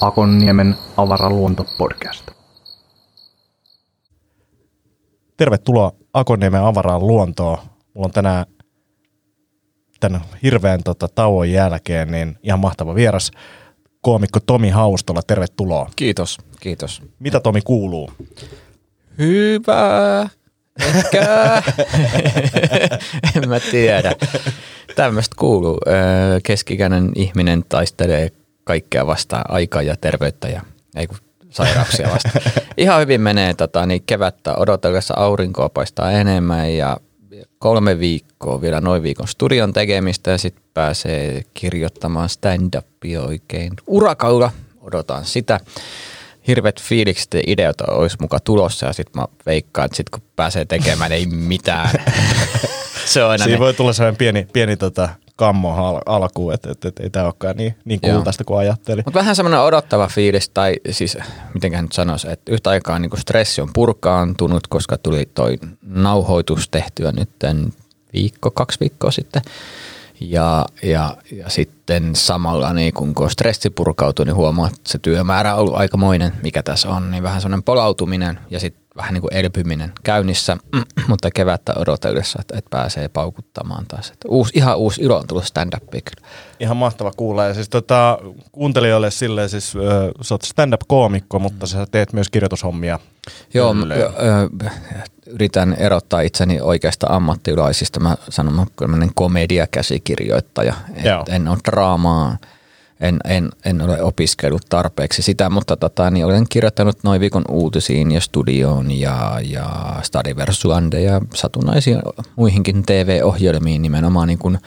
Akonniemen avaraluontopodcast. Tervetuloa Akonniemen avaraan luontoon. Mulla on tänään tämän hirveän tota, tauon jälkeen niin ihan mahtava vieras, koomikko Tomi Haustola. Tervetuloa. Kiitos, kiitos. Mitä Tomi kuuluu? Hyvä. Ehkä. en mä tiedä. Tämmöistä kuuluu. Keskikäinen ihminen taistelee kaikkea vastaan, aikaa ja terveyttä ja ei kun sairauksia vastaan. Ihan hyvin menee tota, niin kevättä odotellessa aurinkoa paistaa enemmän ja kolme viikkoa vielä noin viikon studion tekemistä ja sitten pääsee kirjoittamaan stand-upia oikein urakaula. Odotan sitä. Hirvet fiilikset ja ideoita olisi muka tulossa ja sitten mä veikkaan, että sitten kun pääsee tekemään ei mitään. Se on aina Siinä ne- voi tulla sellainen pieni, pieni tota, kammo al- alkuun, että et, et, ei tämä olekaan niin, niin kultaista kuin ajatteli. Mutta vähän semmoinen odottava fiilis, tai siis mitenköhän nyt sanoisi, että yhtä aikaa niin stressi on purkaantunut, koska tuli toi nauhoitus tehtyä nyt viikko, kaksi viikkoa sitten. Ja, ja, ja sitten samalla niin kun, kun stressi purkautuu, niin huomaa, että se työmäärä on ollut aikamoinen, mikä tässä on. Niin vähän semmoinen palautuminen ja sitten vähän niin kuin elpyminen käynnissä, mutta kevättä odotellessa, että, että pääsee paukuttamaan taas. Että uusi, ihan uusi ilo on tullut kyllä. Ihan mahtava kuulla. Ja siis tota, kuuntelijoille silleen, siis ö, sä oot stand-up-koomikko, mutta sä teet myös kirjoitushommia. Joo, m- Ylleen. ö, yritän erottaa itseni oikeasta ammattilaisista. Mä sanon, mä tämmöinen komediakäsikirjoittaja. Et Joo. en ole draamaa, en, en, en ole opiskellut tarpeeksi sitä, mutta tota, niin olen kirjoittanut noin viikon uutisiin ja studioon ja, ja Stadiversuande ja satunnaisiin muihinkin TV-ohjelmiin nimenomaan niin kuin,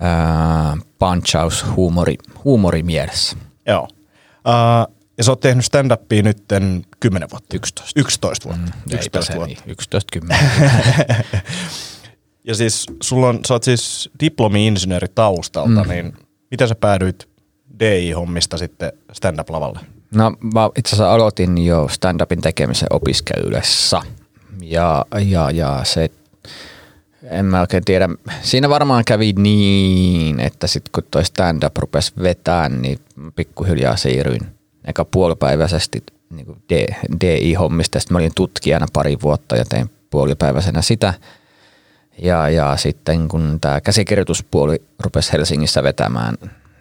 ää, punchaus huumori, huumorimielessä. Joo. Uh, ja sä oot tehnyt stand-upia nytten 10 vuotta. 11. 11 vuotta. Mm, Eipä 11 se vuotta. niin, 11 10. Ja siis sulla on, sä oot siis diplomi-insinööri taustalta, mm. niin miten sä päädyit DI-hommista sitten stand-up-lavalle? No mä itse asiassa aloitin jo stand-upin tekemisen opiskelussa ja, ja, ja se, en mä oikein tiedä, siinä varmaan kävi niin, että sitten kun toi stand-up rupesi vetään, niin pikkuhiljaa siirryin eka puolipäiväisesti niin DI-hommista, sitten mä olin tutkijana pari vuotta ja tein puolipäiväisenä sitä. Ja, ja sitten kun tämä käsikirjoituspuoli rupesi Helsingissä vetämään,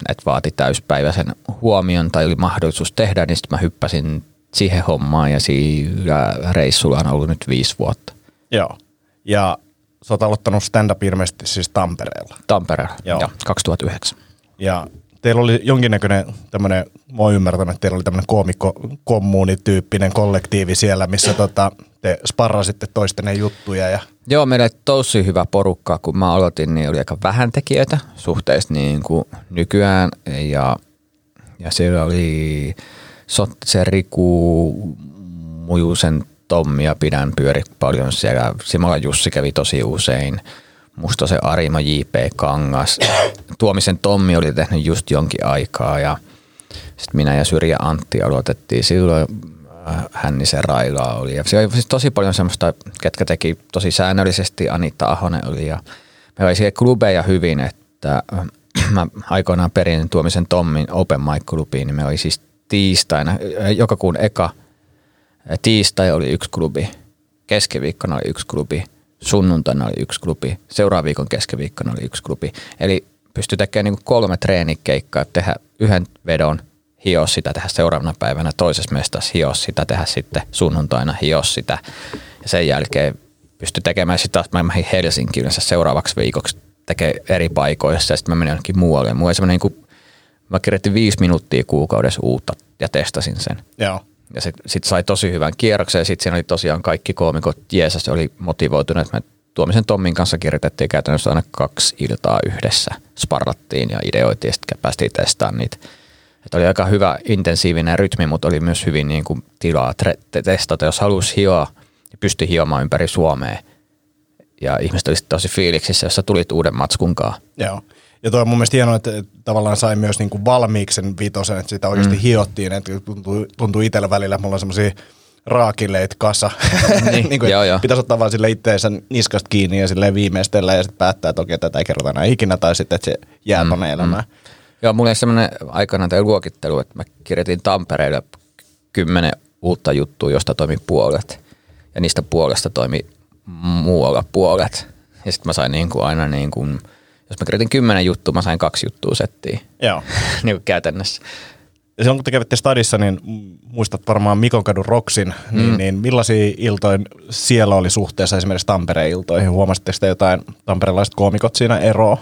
että vaati täyspäiväisen huomion tai oli mahdollisuus tehdä, niin sitten mä hyppäsin siihen hommaan ja siinä reissulla on ollut nyt viisi vuotta Joo. Ja sä oot aloittanut stand-up ilmeisesti siis Tampereella. Tampereella Joo. ja 2009. Ja teillä oli jonkinnäköinen tämmöinen, mä oon ymmärtänyt, että teillä oli tämmöinen koomikko-kommuunityyppinen kollektiivi siellä, missä tota, te sparrasitte toistenne juttuja ja Joo, meillä oli tosi hyvä porukka. Kun mä aloitin, niin oli aika vähän tekijöitä suhteessa niin kuin nykyään. Ja, ja siellä oli Sottisen Riku, Mujusen Tommi ja pidän pyöri paljon siellä. Simola Jussi kävi tosi usein. Mustosen Arima J.P. Kangas. Tuomisen Tommi oli tehnyt just jonkin aikaa ja sitten minä ja Syrjä Antti aloitettiin silloin. äh, Hännisen Railaa oli. Ja siellä oli siis tosi paljon semmoista, ketkä teki tosi säännöllisesti. Anita Ahonen oli ja meillä oli siellä klubeja hyvin, että äh, mä aikoinaan perin Tuomisen Tommin Open Mic Clubiin, niin meillä oli siis tiistaina, äh, joka kuun eka tiistai oli yksi klubi, keskiviikkona oli yksi klubi, sunnuntaina oli yksi klubi, seuraavan viikon keskiviikkona oli yksi klubi. Eli pystyi tekemään niin kolme treenikeikkaa, tehdä yhden vedon, hios sitä, tehdä seuraavana päivänä toisessa mestassa, hios sitä, tehdä sitten sunnuntaina, hios sitä. Ja sen jälkeen pystyi tekemään sitä, että mä menin yleensä seuraavaksi viikoksi tekee eri paikoissa ja sitten mä menin jonnekin muualle. Mulla semmoinen niin kuin, mä kirjoitin viisi minuuttia kuukaudessa uutta ja testasin sen. joo. Ja sitten sit sai tosi hyvän kierroksen ja sitten siinä oli tosiaan kaikki koomikot Jeesus oli motivoituneet. Me Tuomisen Tommin kanssa kirjoitettiin käytännössä aina kaksi iltaa yhdessä. Sparrattiin ja ideoitiin ja sitten päästiin testaamaan niitä. Että oli aika hyvä intensiivinen rytmi, mutta oli myös hyvin niin kuin tilaa tre- te- testata. Jos halusi hioa ja pystyi hiomaan ympäri Suomea ja ihmiset olisivat tosi fiiliksissä, jos sä tulit uuden matskunkaan. Joo. Ja toi on mun mielestä hienoa, että tavallaan sai myös niinku valmiiksi sen vitosen, että sitä oikeasti mm. hiottiin, että tuntuu, tuntuu itsellä välillä, mulla on semmoisia raakileit kasa. Niin, niin kuin, joo, joo. Pitäisi ottaa vaan sille itteensä niskasta kiinni ja sille viimeistellä ja sitten päättää, että okei, tätä ei kerrota enää ikinä tai sitten, että se jää mm, tonne elämään. Mm. Joo, mulla oli semmoinen aikana tämä luokittelu, että mä kirjoitin Tampereelle kymmenen uutta juttua, josta toimi puolet. Ja niistä puolesta toimi muualla puolet. Ja sitten mä sain niin kuin aina niin kuin, jos mä kirjoitin kymmenen juttua, mä sain kaksi juttua settiin. Joo. niin kuin käytännössä. Ja silloin kun te kävitte stadissa, niin muistat varmaan Mikonkadun Roksin, niin, mm. niin millaisia iltoja siellä oli suhteessa esimerkiksi Tampereen iltoihin? Huomasitteko te jotain tamperelaiset koomikot siinä eroa?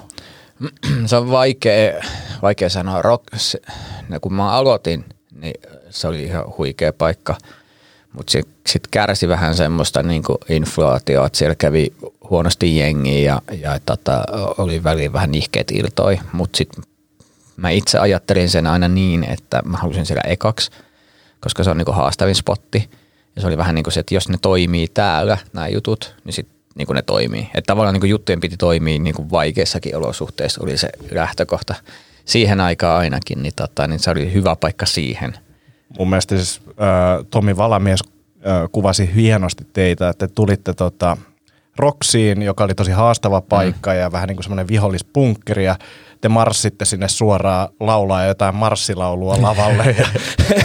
se on vaikea, vaikea sanoa. Rock, se, kun mä aloitin, niin se oli ihan huikea paikka. Mutta sitten sit kärsi vähän semmoista niinku inflaatioa, että siellä kävi huonosti jengiä ja, ja tota, oli väliin vähän nihkeet iltoi. Mutta sitten mä itse ajattelin sen aina niin, että mä halusin siellä ekaksi, koska se on niinku haastavin spotti. Ja se oli vähän niin kuin se, että jos ne toimii täällä, nämä jutut, niin sitten niin ne toimii. Että tavallaan niin juttujen piti toimia niin kuin vaikeissakin olosuhteissa oli se lähtökohta. Siihen aikaan ainakin, niin, tota, niin se oli hyvä paikka siihen. Mun mielestä siis äh, Tomi Valamies äh, kuvasi hienosti teitä, että tulitte tota, Roksiin, joka oli tosi haastava paikka mm. ja vähän niin kuin semmoinen vihollispunkkeri ja te marssitte sinne suoraan laulaa jotain marssilaulua lavalle ja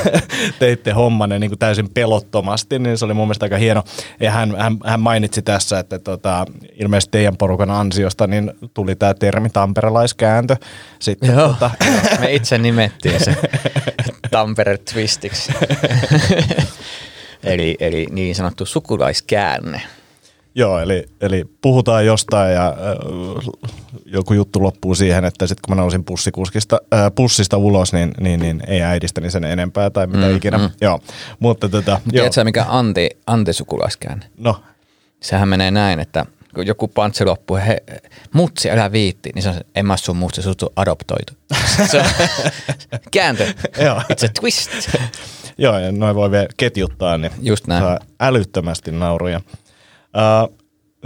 teitte hommanne niin kuin täysin pelottomasti, niin se oli mun mielestä aika hieno. Ja hän, hän, hän mainitsi tässä, että tota, ilmeisesti teidän porukan ansiosta niin tuli tämä termi tamperelaiskääntö. Sitten, Joo, tota, me itse nimettiin se Tampere Twistiksi. eli, eli niin sanottu sukulaiskäänne. Joo, eli, eli puhutaan jostain ja äh, joku juttu loppuu siihen, että sitten kun mä nousin pussikuskista, äh, pussista ulos, niin, niin, niin ei äidistäni sen enempää tai mitä mm, ikinä. Mm. Joo, mutta tota, Tiedätkö mikä anti, antisukulaiskäänne? No. Sehän menee näin, että kun joku pantsi loppuu, he, mutsi, älä viitti, niin se on, en mä sun mutsi, sut on adoptoitu. se on kääntö. Joo. It's a twist. Joo, ja noin voi vielä ketjuttaa, niin Just näin. saa älyttömästi nauruja. Uh,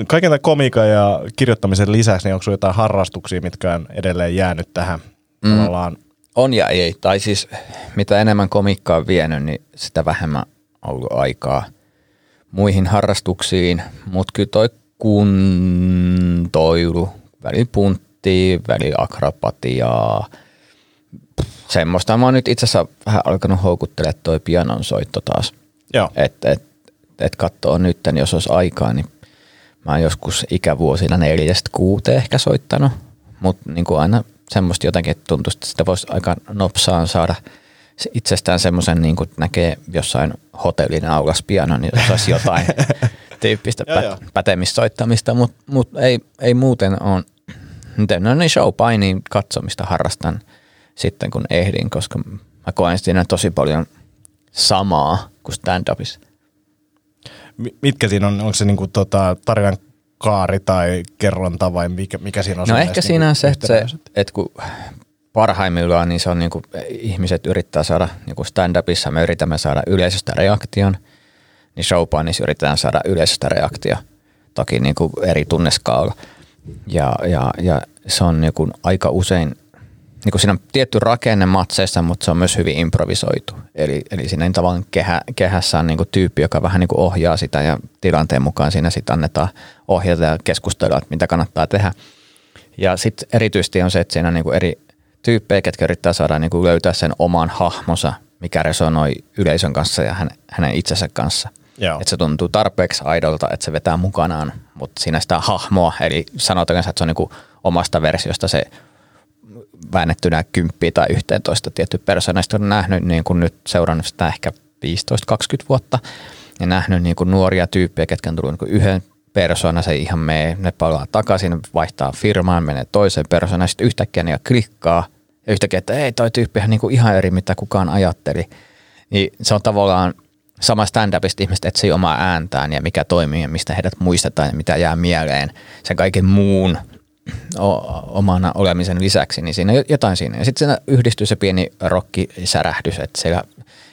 kaiken tämän komiikan ja kirjoittamisen lisäksi, niin onko sinulla jotain harrastuksia, mitkä on edelleen jäänyt tähän mm. tavallaan? On ja ei. Tai siis mitä enemmän komikkaa on vienyt, niin sitä vähemmän on ollut aikaa muihin harrastuksiin. Mutta kyllä toi kuntoilu, väli punttia, väli akrobatiaa, semmoista. Mä oon nyt itse asiassa vähän alkanut houkuttelemaan toi pianon soitto taas. Joo. Että et, et katsoo nyt, jos olisi aikaa, niin mä oon joskus ikävuosina neljästä kuuteen ehkä soittanut, mutta niin kuin aina semmoista jotenkin, että tuntuu, että sitä voisi aika nopsaan saada se itsestään semmoisen, niin kuin näkee jossain hotellin aulas piano, niin saisi jotain tyyppistä joo. pätemissoittamista, mutta mut ei, ei muuten on, no niin showpainiin katsomista harrastan sitten kun ehdin, koska mä koen siinä tosi paljon samaa kuin stand-upissa. Mi- Mitkä siinä on? Onko se niinku tota, tarinan kaari tai kerronta vai mikä, mikä siinä on? No ehkä mielestä siinä on niinku se, että, se, että kun parhaimmillaan niin se on niin kuin, ihmiset yrittää saada, niin kuin stand-upissa me yritämme saada yleisöstä reaktion, niin showpainissa yritetään saada yleisöstä reaktio. Toki niin kuin eri tunneskaala. Ja, ja, ja se on niin kuin aika usein, niin kuin siinä on tietty rakenne matseissa, mutta se on myös hyvin improvisoitu. Eli, eli siinä tavallaan kehä, kehässä on niin kuin tyyppi, joka vähän niin kuin ohjaa sitä ja tilanteen mukaan siinä sitten annetaan ohjata ja keskustella, että mitä kannattaa tehdä. Ja sitten erityisesti on se, että siinä on niinku eri tyyppejä, ketkä yrittää saada niinku löytää sen oman hahmonsa, mikä resonoi yleisön kanssa ja hän, hänen itsensä kanssa. Joo. Että se tuntuu tarpeeksi aidolta, että se vetää mukanaan, mutta siinä sitä hahmoa, eli sanotaan, että se on niinku omasta versiosta se väännettynä kymppiä tai 11 tietty persona. Sitten on nähnyt niin kuin nyt seurannut sitä ehkä 15-20 vuotta ja nähnyt niin kuin nuoria tyyppejä, ketkä on tullut niin yhden persona, se ihan mene, ne palaa takaisin, vaihtaa firmaan, menee toiseen persoonaan, sitten yhtäkkiä ne klikkaa ja yhtäkkiä, että ei toi tyyppihän niin kuin ihan eri, mitä kukaan ajatteli. Niin se on tavallaan sama stand-upista ihmiset etsii omaa ääntään ja mikä toimii ja mistä heidät muistetaan ja mitä jää mieleen sen kaiken muun omana olemisen lisäksi, niin siinä jotain siinä. Ja sitten siinä yhdistyy se pieni rokkisärähdys, että siellä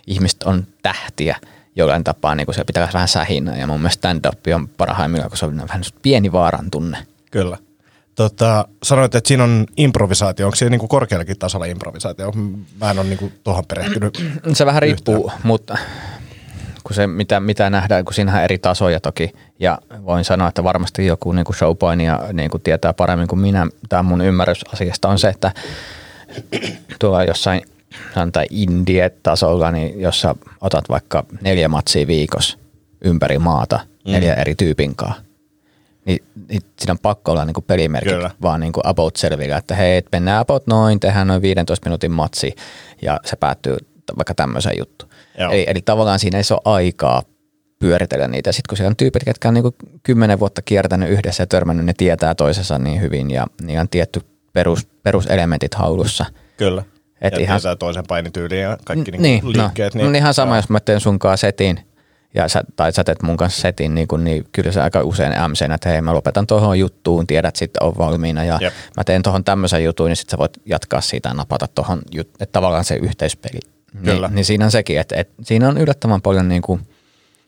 ihmiset on tähtiä jollain tapaa, niin kuin se pitää vähän sähinää. Ja mun mielestä stand-up on parhaimmillaan, kun se on vähän pieni vaaran tunne. Kyllä. Tota, sanoit, että siinä on improvisaatio. Onko se niinku korkeallakin tasolla improvisaatio? Mä en ole niinku tuohon perehtynyt. Se vähän riippuu, mutta kun se mitä, mitä nähdään, kun siinähän eri tasoja toki, ja voin sanoa, että varmasti joku niin kuin showpoinia niin kuin tietää paremmin kuin minä, tämä mun ymmärrys asiasta on se, että tuolla jossain sanotaan indie-tasolla, niin jos sä otat vaikka neljä matsia viikossa ympäri maata, mm. neljä eri tyypin kanssa, niin, niin siinä on pakko olla niinku pelimerkit Kyllä. vaan niinku about selvillä, että hei, et mennään about noin, tehdään noin 15 minuutin matsi ja se päättyy vaikka tämmöiseen juttu. Joo. Eli, eli tavallaan siinä ei ole aikaa pyöritellä niitä. Sitten kun siellä on tyypit, jotka on niinku kymmenen vuotta kiertänyt yhdessä ja törmännyt, ne tietää toisensa niin hyvin ja niin on tietty perus, peruselementit haulussa. Kyllä. Et ja ihan- tietää toisen painityyliin ja kaikki N- niin, liikkeet. no, niin, ihan sama, jos mä teen sunkaan setin, ja sä, tai sä teet mun kanssa setin, niin, kun, niin kyllä se aika usein MC, että hei mä lopetan tuohon juttuun, tiedät sitten on valmiina ja Jep. mä teen tuohon tämmöisen jutun, niin sitten sä voit jatkaa siitä ja napata tuohon, että tavallaan se yhteispeli. Kyllä. Niin, niin siinä on sekin, että, että siinä on yllättävän paljon niin kuin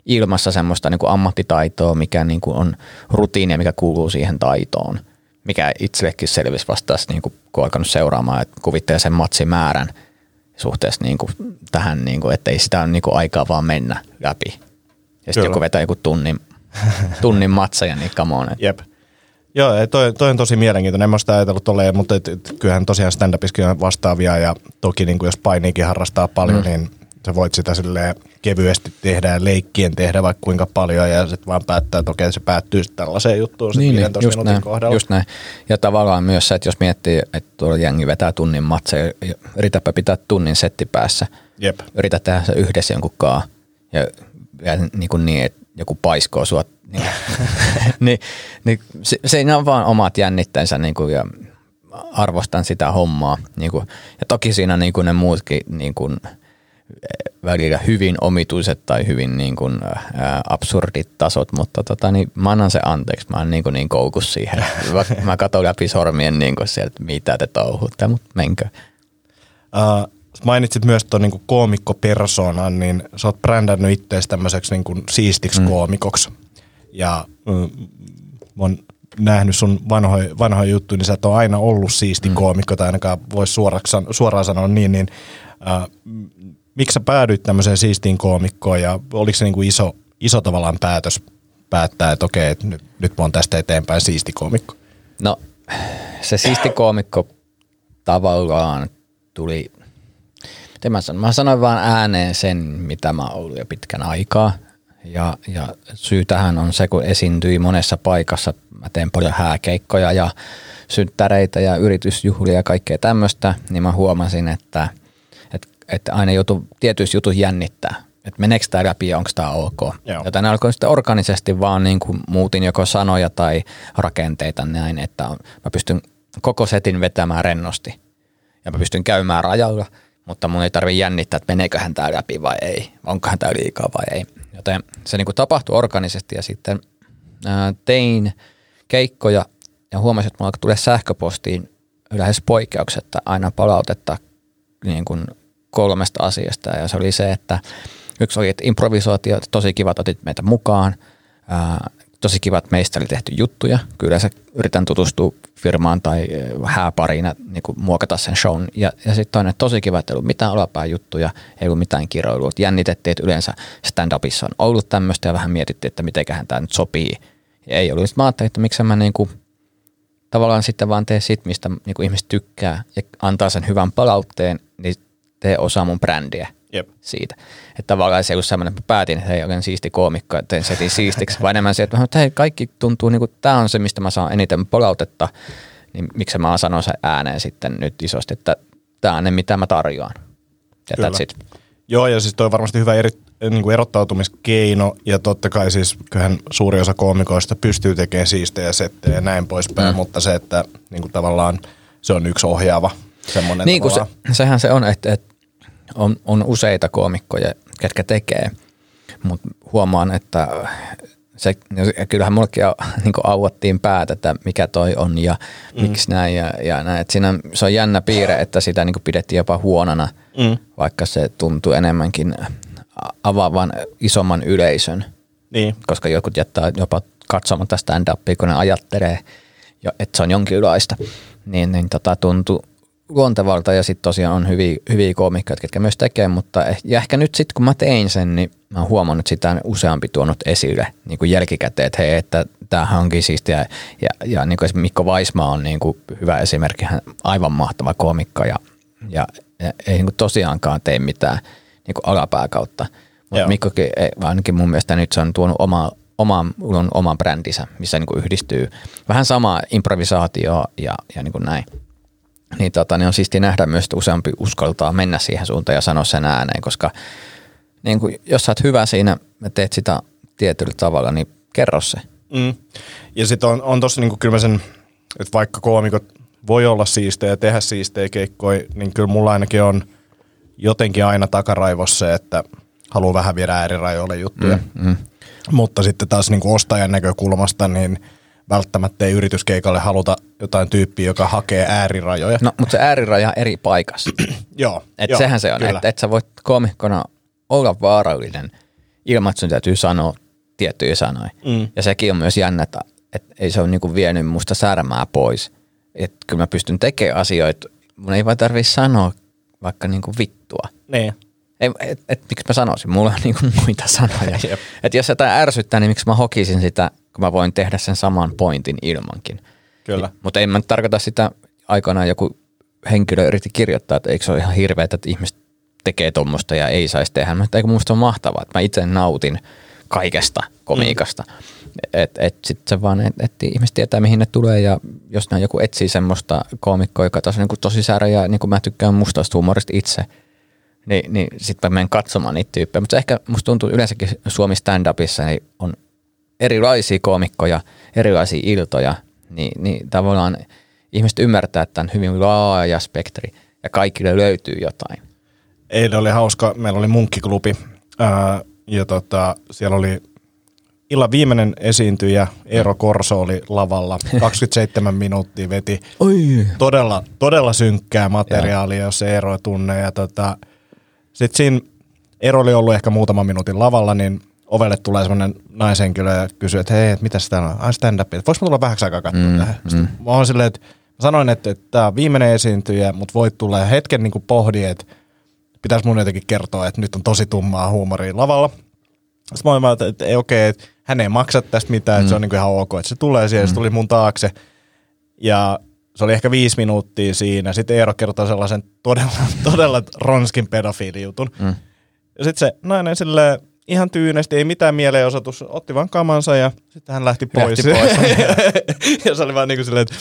ilmassa semmoista niin kuin ammattitaitoa, mikä niin kuin on rutiinia, mikä kuuluu siihen taitoon, mikä itsellekin selvisi vasta niin kuin, kun on alkanut seuraamaan, että kuvittelee sen matsimäärän suhteessa niin kuin, tähän, niin kuin, että ei sitä ole niin kuin, aikaa vaan mennä läpi. Ja sitten joku vetää joku tunnin, tunnin matseja, niin come on. Jep. Joo, ei, toi, toi on tosi mielenkiintoinen. En mä sitä ajatellut tolleen, mutta et, et, kyllähän tosiaan stand-upissakin on vastaavia ja toki niin kuin jos painiikin harrastaa paljon, mm. niin sä voit sitä silleen kevyesti tehdä ja leikkien tehdä vaikka kuinka paljon ja sitten vaan päättää, että okei se päättyy sitten tällaiseen juttuun niin, 15 just minuutin näin, kohdalla. just näin. Ja tavallaan myös se, että jos miettii, että tuolla jengi vetää tunnin matseja, ja yritäpä pitää tunnin setti päässä, Jep. yritä tehdä se yhdessä jonkun kaa ja vielä niin, kuin niin että joku paiskoo sua. Niin, niin, niin se, siinä on vaan omat jännitteensä niin kuin, ja arvostan sitä hommaa. Niin kuin, ja toki siinä niin kuin ne muutkin niin kuin, eh, välillä hyvin omituiset tai hyvin niin kuin, ää, absurdit tasot, mutta tota, niin mä annan se anteeksi. Mä oon niin, kuin niin koukus siihen. Mä, mä katson läpi sormien niin kuin sieltä, mitä te touhutte, mutta menkö. Uh, mainitsit myös tuon niinku koomikkopersonan, niin sä oot brändännyt itseäsi tämmöiseksi niinku siistiksi mm. koomikoksi. Ja mä oon nähnyt sun vanhoja vanhoi juttuja, niin sä et ole aina ollut siisti mm. koomikko, tai ainakaan voisi suoraan, suoraan sanoa niin, niin uh, miksi sä päädyit tämmöiseen siistiin koomikkoon, ja oliko se niinku iso, iso tavallaan päätös päättää, että okei, että nyt, nyt mä oon tästä eteenpäin siisti koomikko? No se siisti koomikko tavallaan tuli, miten mä sanon, mä sanoin vaan ääneen sen, mitä mä oon ollut jo pitkän aikaa. Ja, ja syy tähän on se, kun esiintyi monessa paikassa. Mä teen paljon hääkeikkoja ja synttäreitä ja yritysjuhlia ja kaikkea tämmöistä, niin mä huomasin, että, että, että aina joutuu tietyissä jutuissa jännittää, että meneekö tämä läpi ja onko tämä ok. Joo. Joten alkoin sitten organisesti vaan niin kuin muutin joko sanoja tai rakenteita näin, että mä pystyn koko setin vetämään rennosti ja mä pystyn käymään rajalla, mutta mun ei tarvi jännittää, että meneeköhän tämä läpi vai ei, onkohan tämä liikaa vai ei. Joten se niin kuin tapahtui organisesti ja sitten ää, tein keikkoja ja huomasin, että mulla tulla sähköpostiin lähes poikkeuksetta aina palautetta niin kuin kolmesta asiasta. Ja se oli se, että yksi oli, että improvisaatio, että tosi kiva, että otit meitä mukaan, ää, tosi kiva, että meistä oli tehty juttuja. Kyllä se yritän tutustua firmaan tai äh, hääpariin niin kuin muokata sen shown. Ja, ja sitten toinen, tosi kiva, että ei ollut mitään olapää juttuja, ei ollut mitään kiroilua. Et Jännitettiin, että yleensä stand-upissa on ollut tämmöistä ja vähän mietittiin, että mitenköhän tämä nyt sopii. Ja ei ollut. Sitten mä ajattelin, että miksi mä niin kuin, tavallaan sitten vaan tee sit, mistä niin kuin ihmiset tykkää ja antaa sen hyvän palautteen, niin tee osa mun brändiä Jep. siitä. Että tavallaan se ei ollut semmoinen, että päätin, että hei, olen siisti koomikko, että teen setin siistiksi, vaan enemmän se, että, että hei, kaikki tuntuu, niin kuin, tämä on se, mistä mä saan eniten palautetta, niin miksi mä sanon sen ääneen sitten nyt isosti, että tämä on ne, mitä mä tarjoan. Ja Kyllä. that's it. Joo, ja siis toi on varmasti hyvä eri, niin kuin erottautumiskeino, ja totta kai siis kyllähän suuri osa koomikoista pystyy tekemään siistejä settejä ja näin poispäin, mm. mutta se, että niin kuin tavallaan se on yksi ohjaava semmoinen Niin kuin se, sehän se on, että, että on, on useita koomikkoja, ketkä tekee, mutta huomaan, että se, ja kyllähän mullekin niin auottiin päätä, että mikä toi on ja mm. miksi näin ja, ja näin. Et siinä se on jännä piirre, että sitä niin pidettiin jopa huonona, Mm. vaikka se tuntuu enemmänkin avaavan isomman yleisön, Niin, koska jotkut jättää jopa katsomatta stand-upia, kun ne ajattelee, että se on jonkinlaista, niin, niin tota, tuntuu luontevalta ja sitten tosiaan on hyviä, hyviä koomikkoja, ketkä myös tekee, mutta eh, ja ehkä nyt sitten kun mä tein sen, niin mä oon huomannut sitä useampi tuonut esille niin kuin jälkikäteen, että hei, että tämähän onkin siistiä. Ja, ja, ja niin kuin Mikko Vaismaa on niin kuin hyvä esimerkki, hän aivan mahtava komikka ja, ja, ja ei niin kuin tosiaankaan tee mitään niin kuin alapääkautta. Mutta Mikkokin, ainakin mun mielestä nyt se on tuonut oma, oma, on oma brändinsä, missä niin kuin yhdistyy vähän sama improvisaatio ja, ja niin kuin näin. Niin, tota, niin on siisti nähdä myös, että useampi uskaltaa mennä siihen suuntaan ja sanoa sen ääneen, koska niin kuin, jos sä oot hyvä siinä ja teet sitä tietyllä tavalla, niin kerro se. Mm. Ja sitten on, on tossa niinku kyllä sen, että vaikka koomikot voi olla siistejä ja tehdä siistejä keikkoja, niin kyllä mulla ainakin on jotenkin aina takaraivossa se, että haluaa vähän viedä äärirajoille juttuja. Mm, mm. Mutta sitten taas niinku ostajan näkökulmasta, niin välttämättä ei yrityskeikalle haluta jotain tyyppiä, joka hakee äärirajoja. No, mutta se ääriraja on eri paikassa. joo. Et joo, sehän se on, että et sä voit komikkona olla vaarallinen ilman, että sun täytyy sanoa tiettyjä sanoja. Mm. Ja sekin on myös jännä, että, että ei se ole niinku vienyt musta särmää pois. Että kyllä mä pystyn tekemään asioita, mun ei vaan tarvitse sanoa vaikka niinku vittua. Niin. Ei, et, et, miksi mä sanoisin, mulla on niinku muita sanoja. Että jos jotain ärsyttää, niin miksi mä hokisin sitä, kun mä voin tehdä sen saman pointin ilmankin. Kyllä. Mutta en mä nyt tarkoita sitä aikanaan joku henkilö yritti kirjoittaa, että eikö se ole ihan hirveetä, että ihmiset tekee tuommoista ja ei saisi tehdä. Mutta eikö musta on mahtavaa, että mä itse nautin kaikesta komiikasta. Mm. Että et sitten se vaan, että et ihmiset tietää mihin ne tulee ja jos ne joku etsii semmoista koomikkoa, joka taas on niin tosi särö ja niin kuin mä tykkään mustasta humorista itse, niin, niin sitten mä menen katsomaan niitä tyyppejä. Mutta ehkä musta tuntuu yleensäkin Suomi stand-upissa niin on erilaisia koomikkoja, erilaisia iltoja, niin, niin tavallaan ihmiset ymmärtää, että on hyvin laaja spektri ja kaikille löytyy jotain. Eilen oli hauska, meillä oli munkkiklubi ää, ja tota, siellä oli illan viimeinen esiintyjä, Eero Korso oli lavalla, 27 minuuttia veti Oi. todella, todella synkkää materiaalia, jos se Eero tunne. Ja tota, sitten siinä Eero oli ollut ehkä muutaman minuutin lavalla, niin ovelle tulee semmoinen naishenkilö ja kysyy, että hei, että mitä täällä on? Ai stand up, mä tulla vähäksi aikaa katsoa mm, tähän? Mm. Mä oon silleen, että sanoin, että, että tämä on viimeinen esiintyjä, mutta voit tulla ja hetken niin kuin pohdi, että pitäisi mun jotenkin kertoa, että nyt on tosi tummaa huumoria lavalla. Sitten mä olin että, että ei okei, että hän ei maksa tästä mitään, että se on niin kuin ihan ok, että se tulee siihen, mm. se tuli mun taakse. Ja se oli ehkä viisi minuuttia siinä. Sitten Eero kertoi sellaisen todella, todella ronskin pedofiilijutun. Mm. Ja sitten se nainen silleen, ihan tyynesti, ei mitään mielenosoitus, otti vaan kamansa ja sitten hän lähti pois. Lähti pois. ja se oli vaan niin kuin silleen, että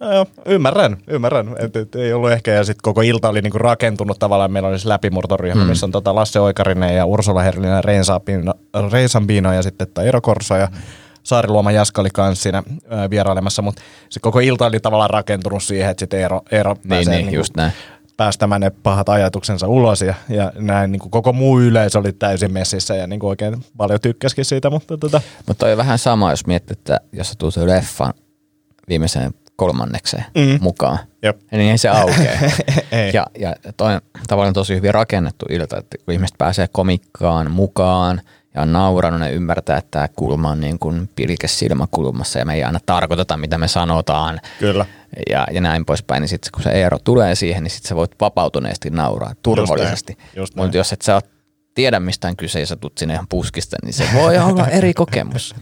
"No joo, ymmärrän, ymmärrän. Et, et, ei ollut ehkä, ja sitten koko ilta oli niin kuin rakentunut tavallaan, meillä oli se läpimurtoryhmä, mm. missä on tota Lasse Oikarinen ja Ursula Herlinen ja Reisambino ja sitten Eero Korso ja Saariluoma Jaska oli kanssa siinä vierailemassa, mutta se koko ilta oli tavallaan rakentunut siihen, että sitten Eero, Eero Niin, pääsee niin, niinku just näin. Päästämään ne pahat ajatuksensa ulos ja, ja näin niin kuin koko muu yleisö oli täysin messissä ja niin kuin oikein paljon tykkäskin siitä, mutta tota, Mutta toi on vähän sama, jos miettii, että jos sä tulet se leffan viimeiseen kolmannekseen Mm. mukaan, Jep. niin ei se aukea. Ei. ja, ja toi on tavallaan tosi hyvin rakennettu ilta, että kun ihmiset pääsee komikkaan mukaan ja on nauranut, ne ymmärtää, että tämä kulma on niin kuin pilke silmäkulmassa ja me ei aina tarkoiteta, mitä me sanotaan kyllä. ja, ja näin poispäin, niin sitten kun se Eero tulee siihen, niin sitten sä voit vapautuneesti nauraa turvallisesti. Mutta jos et sä oot tiedä mistään kyse ja sä tulet sinne ihan puskista, niin se voi olla eri kokemus.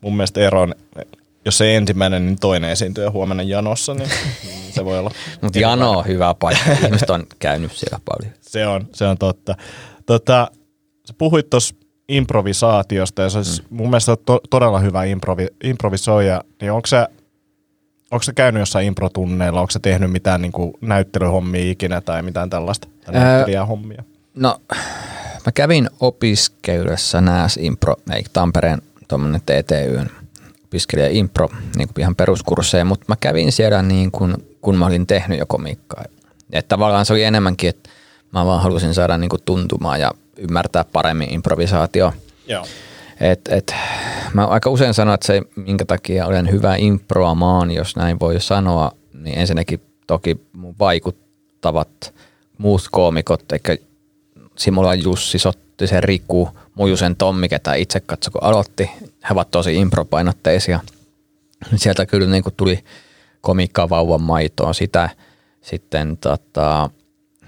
Mun mielestä ero on, jos ei ensimmäinen, niin toinen esiintyjä huomenna janossa, niin, niin se voi olla. Mutta Jano on hyvä paikka. Ihmiset on käynyt siellä paljon. Se on, se on totta. Tota, sä puhuit tuossa improvisaatiosta ja se olisi mm. mun mielestä to, todella hyvä improvi, improvisoija, niin onko sä, onko sä käynyt jossain improtunneilla, onko sä tehnyt mitään niin kuin näyttelyhommia ikinä tai mitään tällaista, tai näyttelijähommia? No, mä kävin opiskelussa nääs impro, ei Tampereen tuommoinen TTYn opiskelija impro, niin kuin ihan peruskursseja, mutta mä kävin siellä niin kuin, kun mä olin tehnyt jo komikkaa. Että tavallaan se oli enemmänkin, että mä vaan halusin saada niin kuin tuntumaan ja ymmärtää paremmin improvisaatio. Joo. Et, et, mä aika usein sanon, että se, minkä takia olen hyvä improamaan, jos näin voi sanoa, niin ensinnäkin toki mun vaikuttavat muut koomikot, eikä Simula Jussi, Sottisen Riku, Mujusen Tommi, ketä itse katso, kun aloitti. He ovat tosi impropainotteisia. Sieltä kyllä niin kuin tuli komiikkaa vauvan maitoon sitä. Sitten tota,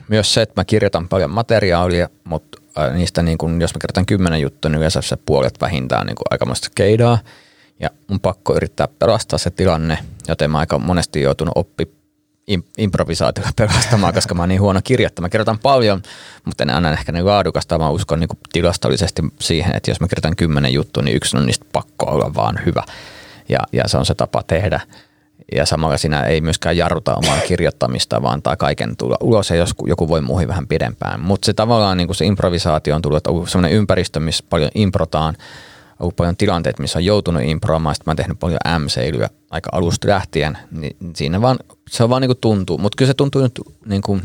myös se, että mä kirjoitan paljon materiaalia, mutta niistä, niin kun, jos mä kertaan kymmenen juttua, niin yleensä se puolet vähintään niin aikamoista skeidaa. Ja mun pakko yrittää pelastaa se tilanne, joten mä aika monesti joutunut oppi improvisaatiolla pelastamaan, koska mä oon niin huono kirjoittamaan. Mä kirjoitan paljon, mutta en aina ehkä niin laadukasta. Mä uskon niin tilastollisesti siihen, että jos mä kirjoitan kymmenen juttua, niin yksi on niistä pakko olla vaan hyvä. Ja, ja se on se tapa tehdä ja samalla siinä ei myöskään jarruta omaa kirjoittamista, vaan antaa kaiken tulla ulos ja jos joku voi muihin vähän pidempään. Mutta se tavallaan niin kuin se improvisaatio on tullut, että on sellainen ympäristö, missä paljon improtaan, on ollut paljon tilanteita, missä on joutunut improamaan, sitten mä oon tehnyt paljon M-seilyä aika alusta lähtien, niin siinä vaan, se on vaan niin kuin tuntuu, mutta kyllä se tuntuu nyt niin kuin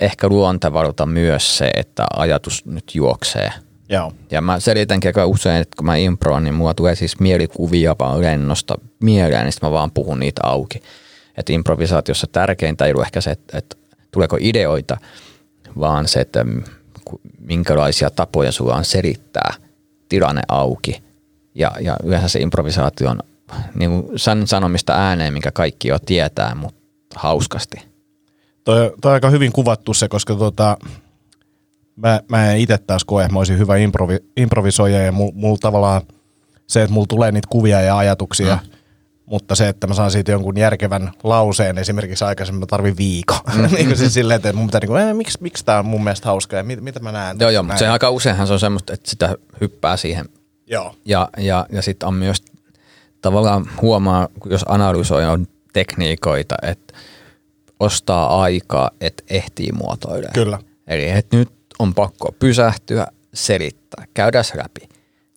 ehkä luontevalta myös se, että ajatus nyt juoksee – Joo. Ja mä selitänkin aika usein, että kun mä improan, niin mulla tulee siis mielikuvia vaan lennosta mieleen, niin mä vaan puhun niitä auki. Että improvisaatiossa tärkeintä ei ole ehkä se, että, että tuleeko ideoita, vaan se, että minkälaisia tapoja sulla on selittää tilanne auki. Ja, ja yleensä se improvisaatio on niin sen sanomista ääneen, minkä kaikki jo tietää, mutta hauskasti. Toi, toi on aika hyvin kuvattu se, koska tota, mä, mä en itse taas koe, että mä olisin hyvä improvi, improvisoija ja mulla mul tavallaan se, että mulla tulee niitä kuvia ja ajatuksia, mm. mutta se, että mä saan siitä jonkun järkevän lauseen esimerkiksi aikaisemmin, mä tarvin viikon. Mm. niin kuin siis silleen, että mun pitää niin kuin, miksi, miksi tää on mun mielestä hauskaa ja mit, mitä mä näen. Joo, joo, mutta se aika useinhan se on semmoista, että sitä hyppää siihen. Joo. Ja, ja, ja sitten on myös tavallaan huomaa, jos analysoi on tekniikoita, että ostaa aikaa, että ehtii muotoilemaan. Kyllä. Eli että nyt on pakko pysähtyä, selittää, käydä läpi.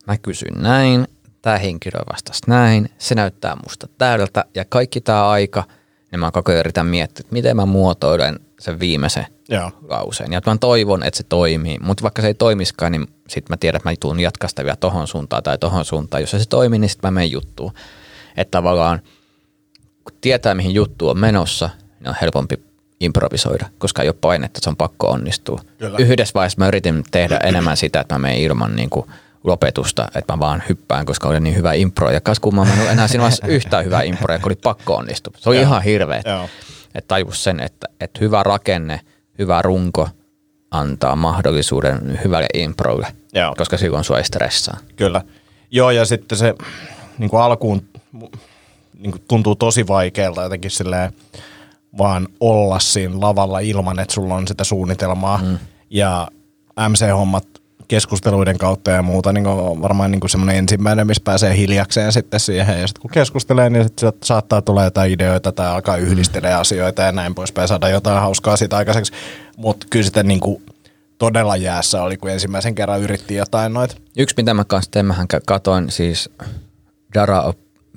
Mä kysyn näin, tämä henkilö vastasi näin, se näyttää musta täydeltä ja kaikki tämä aika, niin mä koko ajan yritän miettiä, että miten mä muotoilen sen viimeisen Joo. lauseen. Ja mä toivon, että se toimii, mutta vaikka se ei toimiskaan, niin sitten mä tiedän, että mä tuun jatkaa sitä vielä tohon suuntaan tai tohon suuntaan. Jos se toimii, niin sitten mä menen juttuun. Että tavallaan kun tietää, mihin juttu on menossa, niin on helpompi improvisoida, koska ei ole painetta, että se on pakko onnistua. Kyllä. Yhdessä vaiheessa mä yritin tehdä enemmän sitä, että mä menen ilman niin kuin lopetusta, että mä vaan hyppään, koska oli niin hyvä impro. Ja kas kun mä en enää siinä vaiheessa yhtään hyvää improa, kun oli pakko onnistua. Se oli Joo. ihan hirveä. Että tajus sen, että, että hyvä rakenne, hyvä runko antaa mahdollisuuden hyvälle improille, Joo. koska silloin sua ei stressaa. Kyllä. Joo, ja sitten se niin kuin alkuun niin kuin tuntuu tosi vaikealta jotenkin silleen, vaan olla siinä lavalla ilman, että sulla on sitä suunnitelmaa. Mm. Ja MC-hommat keskusteluiden kautta ja muuta niin on varmaan niin semmoinen ensimmäinen, missä pääsee hiljakseen sitten siihen. Ja sitten kun keskustelee, niin sit saattaa tulla jotain ideoita tai alkaa yhdistelee mm. asioita ja näin poispäin, saada jotain hauskaa siitä aikaiseksi. Mutta kyllä sitten niin kuin todella jäässä oli, kun ensimmäisen kerran yritti jotain noita. Yksi, mitä mä kanssa tein, mähän katoin siis Dara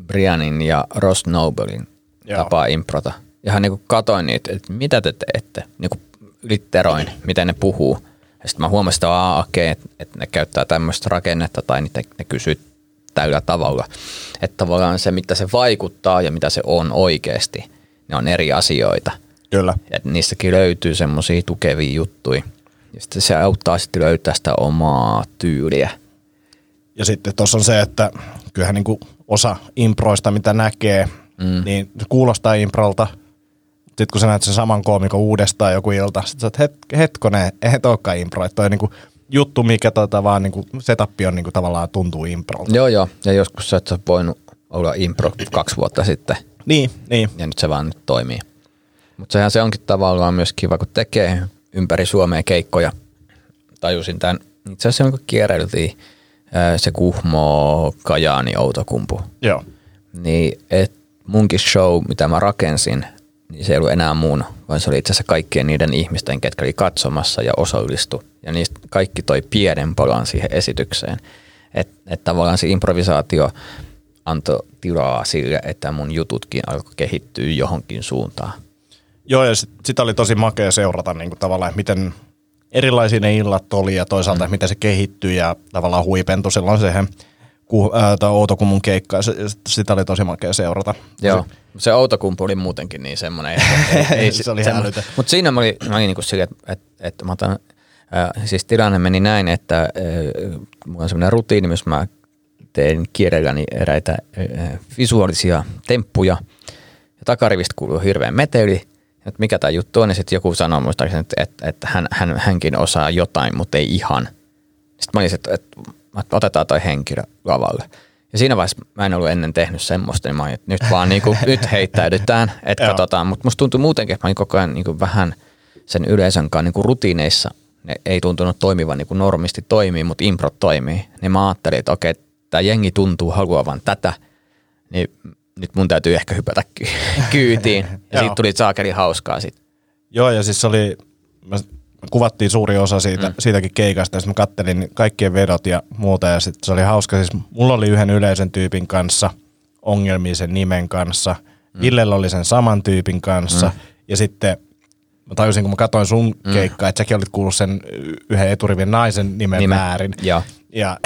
Brianin ja Ross Nobelin tapaa improta – ihan niin kuin katoin niitä, että mitä te teette, niin kuin litteroin, miten ne puhuu. Ja sitten mä huomasin, että okei, että, että ne käyttää tämmöistä rakennetta tai niitä, ne kysyy täyllä tavalla. Että tavallaan se, mitä se vaikuttaa ja mitä se on oikeasti, ne on eri asioita. Kyllä. Että niistäkin löytyy semmoisia tukevia juttuja. Ja sitten se auttaa sitten löytää sitä omaa tyyliä. Ja sitten tuossa on se, että kyllähän niin kuin osa improista, mitä näkee, mm. niin kuulostaa improlta – sitten kun sä näet sen saman koomikon uudestaan joku ilta, sit sä oot het, hetkonen, eihän olekaan impro, että toi niinku juttu, mikä tota vaan niinku setappi on niinku tavallaan tuntuu improlta. Joo, joo. Ja joskus sä et sä voinut olla impro kaksi vuotta sitten. Niin, niin. Ja nyt se vaan nyt toimii. Mutta sehän se onkin tavallaan myös kiva, kun tekee ympäri Suomea keikkoja. Tajusin tämän, itse asiassa kun kierreltiin se Kuhmo, Kajaani, Outokumpu. Joo. Niin, et munkin show, mitä mä rakensin, niin se ei ollut enää mun, vaan se oli itse asiassa kaikkien niiden ihmisten, ketkä oli katsomassa ja osallistu. Ja niistä kaikki toi pienen palan siihen esitykseen. Että et tavallaan se improvisaatio antoi tilaa sille, että mun jututkin alkoi kehittyä johonkin suuntaan. Joo, ja sitä sit oli tosi makea seurata niin kuin tavallaan, että miten erilaisia ne illat oli ja toisaalta, mm. miten se kehittyi ja tavallaan huipentui silloin siihen – ku, ää, Outokummun keikkaa. Se, sitä oli tosi makea seurata. Joo, se Outokumpu oli muutenkin niin semmoinen. Että, ei, se oli Mutta siinä mä olin, mä olin niin silleen, että, että, että mä otan, äh, siis tilanne meni näin, että äh, mulla on semmoinen rutiini, missä mä teen kielelläni eräitä äh, visuaalisia temppuja. Ja takarivistä kuuluu hirveän meteli. että mikä tämä juttu on, ja sitten joku sanoo muistaakseni, että, että, että hän, hän, hänkin osaa jotain, mutta ei ihan. Sitten mä olin, että, että, että otetaan toi henkilö lavalle. Ja siinä vaiheessa mä en ollut ennen tehnyt semmoista, niin mä olin, että nyt vaan niin kuin, nyt heittäydytään, että katsotaan. Mutta musta tuntui muutenkin, että mä olin koko ajan niin kuin vähän sen yleisön kanssa niin kuin rutiineissa. Ne ei tuntunut toimivan niin kuin normisti toimii, mutta impro toimii. Niin mä ajattelin, että okei, tämä jengi tuntuu haluavan tätä, niin nyt mun täytyy ehkä hypätä ky- kyytiin. Ja siitä tuli saakeli hauskaa sitten. Joo, ja siis oli, me kuvattiin suuri osa siitä, mm. siitäkin keikasta, ja sitten mä kattelin kaikkien vedot ja muuta, ja sitten se oli hauska. Siis mulla oli yhden yleisen tyypin kanssa ongelmia sen nimen kanssa, mm. Villellä oli sen saman tyypin kanssa, mm. ja sitten mä tajusin, kun mä katsoin sun mm. keikkaa, että säkin olit kuullut sen yhden eturivin naisen nimen väärin. joo. Ja,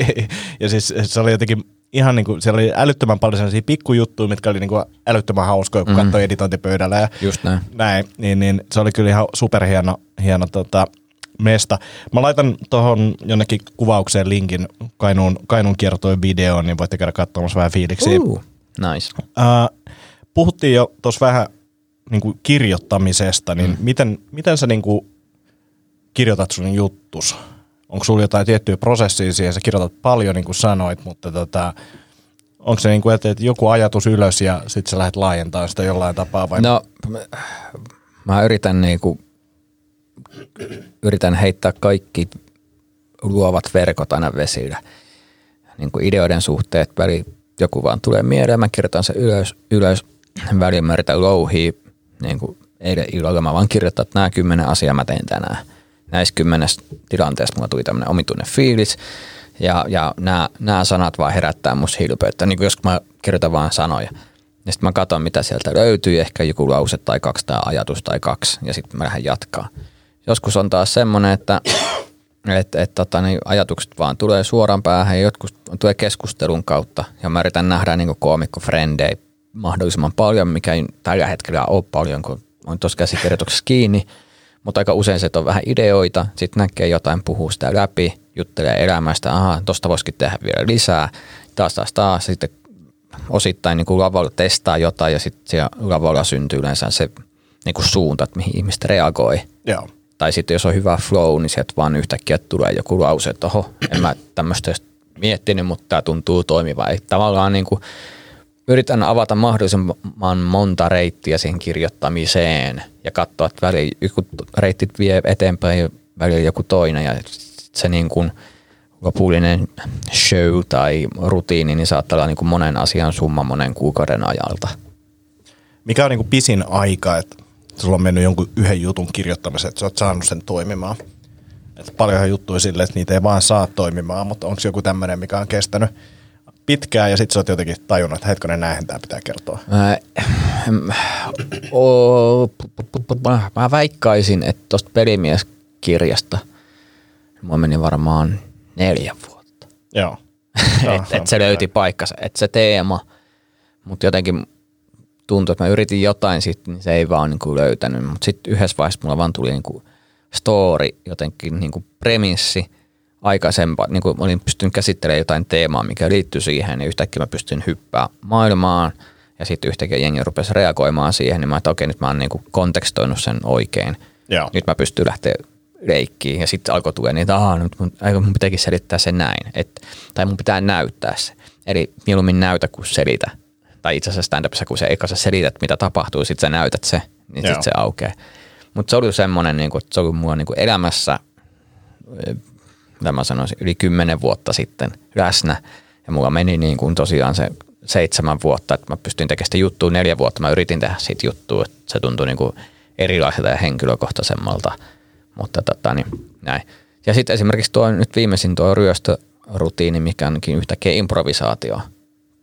ja siis se oli jotenkin ihan niin kuin, siellä oli älyttömän paljon sellaisia pikkujuttuja, mitkä oli niin kuin älyttömän hauskoja, kun mm. katsoi editointipöydällä. Ja Just näin. näin, niin, niin se oli kyllä ihan superhieno hieno, tota, mesta. Mä laitan tuohon jonnekin kuvaukseen linkin Kainuun, Kainuun kiertojen videoon, niin voitte käydä katsomassa vähän fiiliksiä. Uh, nice. Uh, puhuttiin jo tuossa vähän niin kuin kirjoittamisesta, niin mm. miten, miten sä niin kuin kirjoitat sun juttus? Onko sulla jotain tiettyä prosessia siihen? Sä kirjoitat paljon, niin kuin sanoit, mutta tota, onko se niin kuin, että joku ajatus ylös ja sitten sä lähdet laajentamaan sitä jollain tapaa? Vai? No, mä- yritän niinku, yritän heittää kaikki luovat verkot aina vesillä. Niin kuin ideoiden suhteet, väli joku vaan tulee mieleen, mä kirjoitan sen ylös, ylös väliin mä yritän louhia, niin kuin eilen illalla mä vaan kirjoitan, että nämä kymmenen asiaa mä tein tänään. Näissä kymmenessä tilanteessa mulla tuli tämmöinen omituinen fiilis, ja, ja nämä, nämä sanat vaan herättää musta hilpeyttä, niin kuin jos mä kirjoitan vaan sanoja. Ja sitten mä katson, mitä sieltä löytyy, ehkä joku lause tai kaksi tai ajatus tai kaksi, ja sitten mä lähden jatkaa. Joskus on taas semmoinen, että et, et, tota, niin ajatukset vaan tulee suoraan päähän ja jotkut tulee keskustelun kautta. Ja mä yritän nähdä niin koomikko frendei mahdollisimman paljon, mikä ei tällä hetkellä ole paljon, kun on tuossa käsikirjoituksessa kiinni. Mutta aika usein se on vähän ideoita, sitten näkee jotain, puhuu sitä läpi, juttelee elämästä, aha, tosta voisikin tehdä vielä lisää, taas taas taas, sitten osittain niin kuin lavalla testaa jotain ja sitten siellä lavalla syntyy yleensä se niin kuin suunta, että mihin ihmiset reagoi. Joo. Tai sitten jos on hyvä flow, niin sieltä vaan yhtäkkiä tulee joku lause, että oho, en mä tämmöistä miettinyt, mutta tämä tuntuu toimiva. Eli tavallaan niin kuin yritän avata mahdollisimman monta reittiä siihen kirjoittamiseen ja katsoa, että välillä joku reitti vie eteenpäin ja välillä joku toinen ja se niin kuin lopullinen show tai rutiini niin saattaa olla niin kuin monen asian summa monen kuukauden ajalta. Mikä on niin kuin pisin aika, että sulla on mennyt jonkun yhden jutun kirjoittamiseen, että sä oot saanut sen toimimaan? Että paljonhan juttuja silleen, että niitä ei vaan saa toimimaan, mutta onko joku tämmöinen, mikä on kestänyt pitkään ja sitten sä oot jotenkin tajunnut, että hetkonen näinhän tämä pitää kertoa. Mä, o, mä väikkaisin, että tuosta pelimieskirjasta mulla meni varmaan neljä vuotta. Joo. että et se löyti paikkansa, että se teema, mutta jotenkin tuntui, että mä yritin jotain sitten, niin se ei vaan niinku löytänyt. Mutta sitten yhdessä vaiheessa mulla vaan tuli niinku story, jotenkin niinku premissi aikaisempaa, niin kuin olin pystynyt käsittelemään jotain teemaa, mikä liittyy siihen, niin yhtäkkiä mä pystyn hyppää maailmaan, ja sitten yhtäkkiä jengi rupesi reagoimaan siihen, niin mä että okei, nyt mä oon niinku kontekstoinut sen oikein. Joo. Nyt mä pystyn lähteä leikkiin, ja sitten alkoi tulla niitä, että nyt mun, mun pitääkin selittää se näin, et, tai mun pitää näyttää se. Eli mieluummin näytä kuin selitä. Tai itse asiassa stand-upissa, kun se eka sä selität, mitä tapahtuu, sitten sä näytät se, niin sitten se aukeaa. Mutta se oli semmoinen, niin että se oli mulla niin elämässä, eh, mitä mä sanoisin, yli kymmenen vuotta sitten läsnä. Ja mulla meni niin kuin tosiaan se seitsemän vuotta, että mä pystyin tekemään sitä juttua neljä vuotta. Mä yritin tehdä siitä juttua, että se tuntui niin kuin erilaiselta ja henkilökohtaisemmalta. Mutta tota, niin, näin. Ja sitten esimerkiksi tuo nyt viimeisin tuo ryöstörutiini, mikä onkin yhtäkkiä improvisaatio.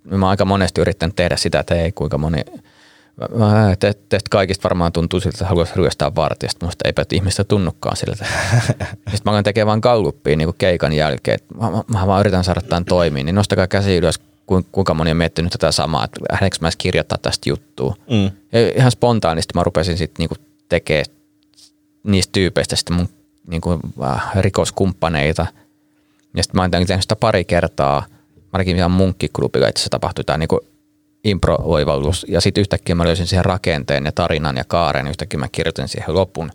Mä aika monesti yrittänyt tehdä sitä, että ei kuinka moni Mä- te, teistä kaikista varmaan tuntuu siltä, että haluaisi ryöstää vartijasta, musta eipä että ihmistä tunnukaan siltä. Sitten mä aloin tekemään vaan galluppia niin keikan jälkeen, että mä, mä, mä, vaan yritän saada tämän toimiin, niin nostakaa käsi ylös, ku- kuinka moni on miettinyt tätä samaa, että lähdenkö mä edes kirjoittaa tästä juttua. Mm. Ja ihan spontaanisti mä rupesin sitten niinku tekemään niistä tyypeistä sitten mun niinku, äh, rikoskumppaneita. Ja sitten mä oon tehnyt sitä pari kertaa, ainakin ihan munkkiklubilla itse asiassa tapahtui tämä niinku improvoivallus ja sitten yhtäkkiä mä löysin siihen rakenteen ja tarinan ja kaaren, yhtäkkiä mä kirjoitin siihen lopun.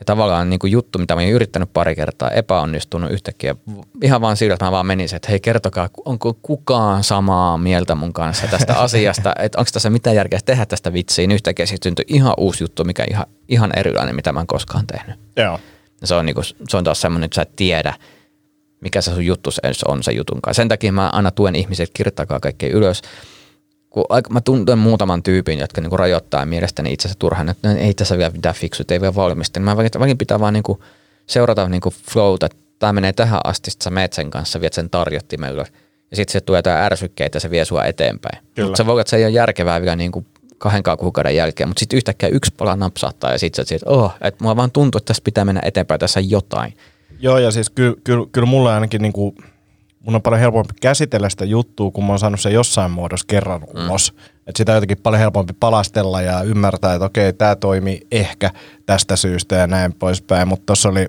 Ja tavallaan niin kuin juttu, mitä mä olin yrittänyt pari kertaa, epäonnistunut yhtäkkiä. Ihan vaan sillä, että mä vaan menin että hei kertokaa, onko kukaan samaa mieltä mun kanssa tästä asiasta, että onko tässä mitään järkeä tehdä tästä vitsiä. Niin yhtäkkiä siitä syntyi ihan uusi juttu, mikä ihan, ihan erilainen, mitä mä en koskaan tehnyt. Joo. Ja se on, niin kuin, se on taas semmoinen, että sä et tiedä, mikä se sun juttu on se jutun kanssa. Sen takia mä aina tuen ihmiset, kirjoittakaa kaikkea ylös kun mä tunnen muutaman tyypin, jotka niinku rajoittaa mielestäni itsensä turhaan, että ei tässä vielä mitään fiksut, ei vielä valmista. Niin mä vaikin pitää vaan niinku seurata niinku flowta, että tämä menee tähän asti, että sä meet sen kanssa, viet sen tarjottimelle ja sitten se tulee jotain ärsykkeitä ja se vie sua eteenpäin. Mutta se voi olla, että se ei ole järkevää vielä niinku kahden kuukauden jälkeen, mutta sitten yhtäkkiä yksi pala napsahtaa ja sitten sä että oh, että mulla vaan tuntuu, että tässä pitää mennä eteenpäin, tässä jotain. Joo, ja siis kyllä, kyllä, kyllä mulle ainakin niinku mun on paljon helpompi käsitellä sitä juttua, kun mä oon saanut sen jossain muodossa kerran mm. ulos. Että sitä on jotenkin paljon helpompi palastella ja ymmärtää, että okei, tämä toimi ehkä tästä syystä ja näin poispäin. Mutta tuossa oli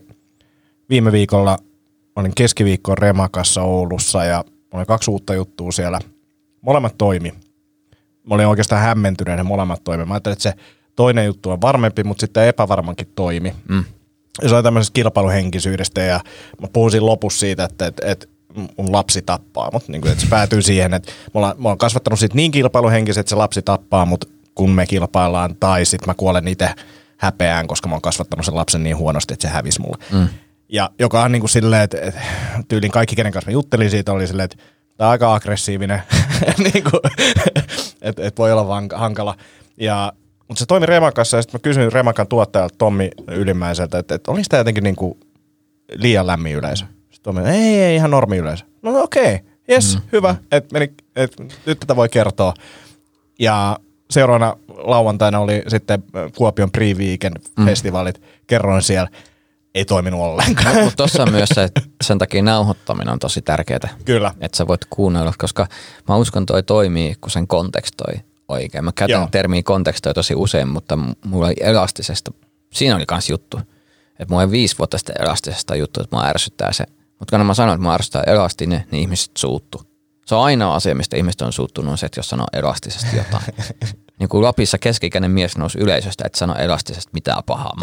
viime viikolla, olin keskiviikkoon Remakassa Oulussa ja oli kaksi uutta juttua siellä. Molemmat toimi. Mä olin oikeastaan hämmentynyt, ne molemmat toimi. Mä ajattelin, että se toinen juttu on varmempi, mutta sitten epävarmankin toimi. Mm. Ja se oli tämmöisestä kilpailuhenkisyydestä ja mä puhuisin lopussa siitä, että, että, että mun lapsi tappaa mut. Niin kuin, että se päätyy siihen, että mä oon, mä oon kasvattanut sit niin kilpailuhenkisesti, että se lapsi tappaa mut kun me kilpaillaan, tai sitten mä kuolen itse häpeään, koska mä oon kasvattanut sen lapsen niin huonosti, että se hävisi mulle. Mm. Ja joka on niin kuin silleen, että, että tyylin kaikki, kenen kanssa mä juttelin siitä, oli silleen, että tämä on aika aggressiivinen, niin kuin, että, että voi olla vaan hankala. Ja, mutta se toimi Remakassa ja sitten mä kysyin Remakan tuottajalta Tommi Ylimäiseltä, että, että olisi tämä jotenkin niin kuin liian lämmin yleisö. Tuomio, ei, ei, ihan normi yleensä. No okei, okay. yes, mm. hyvä, että meni, et, nyt tätä voi kertoa. Ja seuraavana lauantaina oli sitten Kuopion Pre-Weekend-festivaalit. Mm. Kerroin siellä, ei toiminut ollenkaan. No, mutta tuossa on myös se, että sen takia nauhoittaminen on tosi tärkeää. Kyllä. Että sä voit kuunnella, koska mä uskon toi toimii, kun sen kontekstoi oikein. Mä käytän Joo. termiä kontekstoi tosi usein, mutta mulla ei elastisesta, siinä oli kans juttu. Että mulla ei viisi vuotta sitten elastisesta juttu, että mua ärsyttää se – mutta kun mä sanoin, että mä arvostan elastinen, niin ihmiset suuttu. Se on ainoa asia, mistä ihmiset on suuttunut, on se, että jos sanoo elastisesti jotain. niin kuin Lapissa keskikäinen mies nousi yleisöstä, että sano elastisesti mitään pahaa.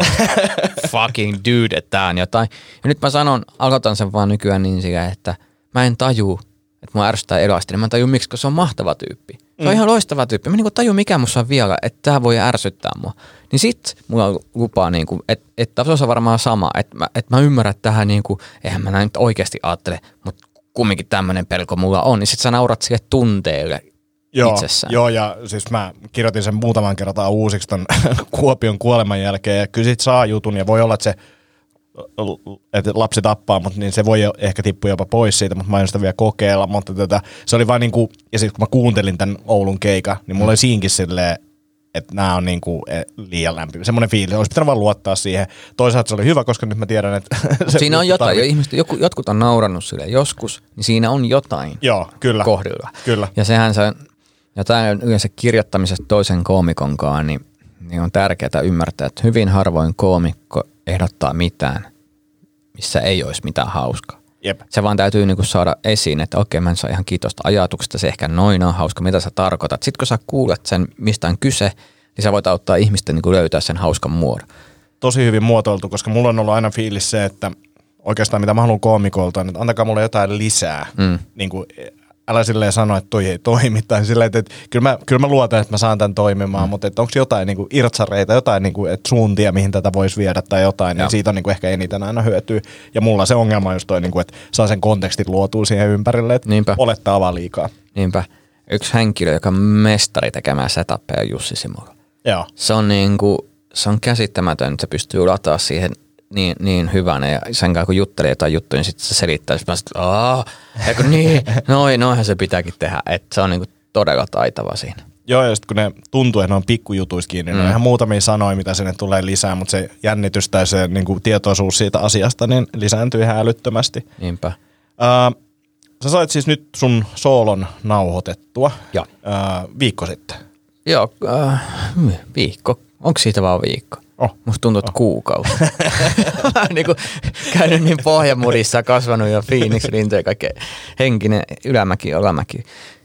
fucking dude, että tää on jotain. Ja nyt mä sanon, aloitan sen vaan nykyään niin sillä, että mä en taju, että mua ärsyttää elastinen. Mä en taju miksi, koska se on mahtava tyyppi. Se on mm. ihan loistava tyyppi. Mä niin taju, mikä musta on vielä, että tämä voi ärsyttää mua. Niin sit mulla lupaa, niin kuin, että, se on varmaan sama. Että mä, että mä ymmärrän että tähän, niin kuin, eihän mä näin nyt oikeasti ajattele, mutta kumminkin tämmöinen pelko mulla on. Niin sit sä naurat sille tunteelle Joo, itsessään. joo, ja siis mä kirjoitin sen muutaman kertaa uusiksi ton Kuopion kuoleman jälkeen, ja kyllä sit saa jutun, ja voi olla, että se että lapsi tappaa, mutta niin se voi ehkä tippua jopa pois siitä, mutta mä en sitä vielä kokeilla, mutta tätä, se oli vain niinku, ja sitten kun mä kuuntelin tämän Oulun keika, niin mulla oli siinkin silleen, että nämä on niinku e, liian lämpimä. Semmoinen fiilis, olisi pitänyt vaan luottaa siihen. Toisaalta se oli hyvä, koska nyt mä tiedän, että... siinä on jotain, ja ihmiset, joku, jotkut on naurannut sille joskus, niin siinä on jotain Joo, kyllä, kohdilla. Kyllä. Ja sehän se, ja tämä yleensä kirjoittamisesta toisen koomikonkaan, niin, niin on tärkeää ymmärtää, että hyvin harvoin koomikko ehdottaa mitään, missä ei olisi mitään hauskaa. Jep. Se vaan täytyy niinku saada esiin, että okei, mä en saa ihan kiitosta ajatuksesta, se ehkä noin on hauska, mitä sä tarkoitat. Sitten kun sä kuulet sen, mistä on kyse, niin sä voit auttaa ihmistä niinku löytää sen hauskan muodon. Tosi hyvin muotoiltu, koska mulla on ollut aina fiilis se, että oikeastaan mitä mä haluan koomikolta, niin antakaa mulle jotain lisää. Mm. Niin kuin älä silleen sano, että toi ei toimi. Tai silleen, että, että kyllä, mä, kyllä mä luotan, että mä saan tämän toimimaan, mm. mutta että onko jotain niin kuin irtsareita, jotain niin kuin, että suuntia, mihin tätä voisi viedä tai jotain, niin siitä on niin kuin ehkä eniten aina hyötyä. Ja mulla se ongelma on just toi, niin kuin, että saa sen kontekstit luotua siihen ympärille, että Niinpä. olettaa vaan liikaa. Niinpä. Yksi henkilö, joka on mestari tekemään setappeja on Jussi Simula. Joo. Se on, niin kuin, se on käsittämätön, että se pystyy lataa siihen niin, niin hyvänä ja sen kanssa kun juttelee jotain juttuja, niin sitten se selittää, että mä sitten, aah, eikö niin, noin, noinhan se pitääkin tehdä, että se on niinku todella taitava siinä. Joo, ja sitten kun ne tuntuu, että ne on pikkujutuissa kiinni, niin mm. ne on ihan muutamia sanoja, mitä sinne tulee lisää, mutta se jännitys tai se niin kuin tietoisuus siitä asiasta niin lisääntyy ihan älyttömästi. Niinpä. Uh, sä sait siis nyt sun soolon nauhoitettua Joo. Uh, viikko sitten. Joo, uh, viikko. Onko siitä vaan viikko? Oh. Musta tuntuu, että oh. kuukausi. Oon niinku käynyt niin pohjamurissa, kasvanut jo Phoenix rinteen kaikkea henkinen ylämäki, alamäki.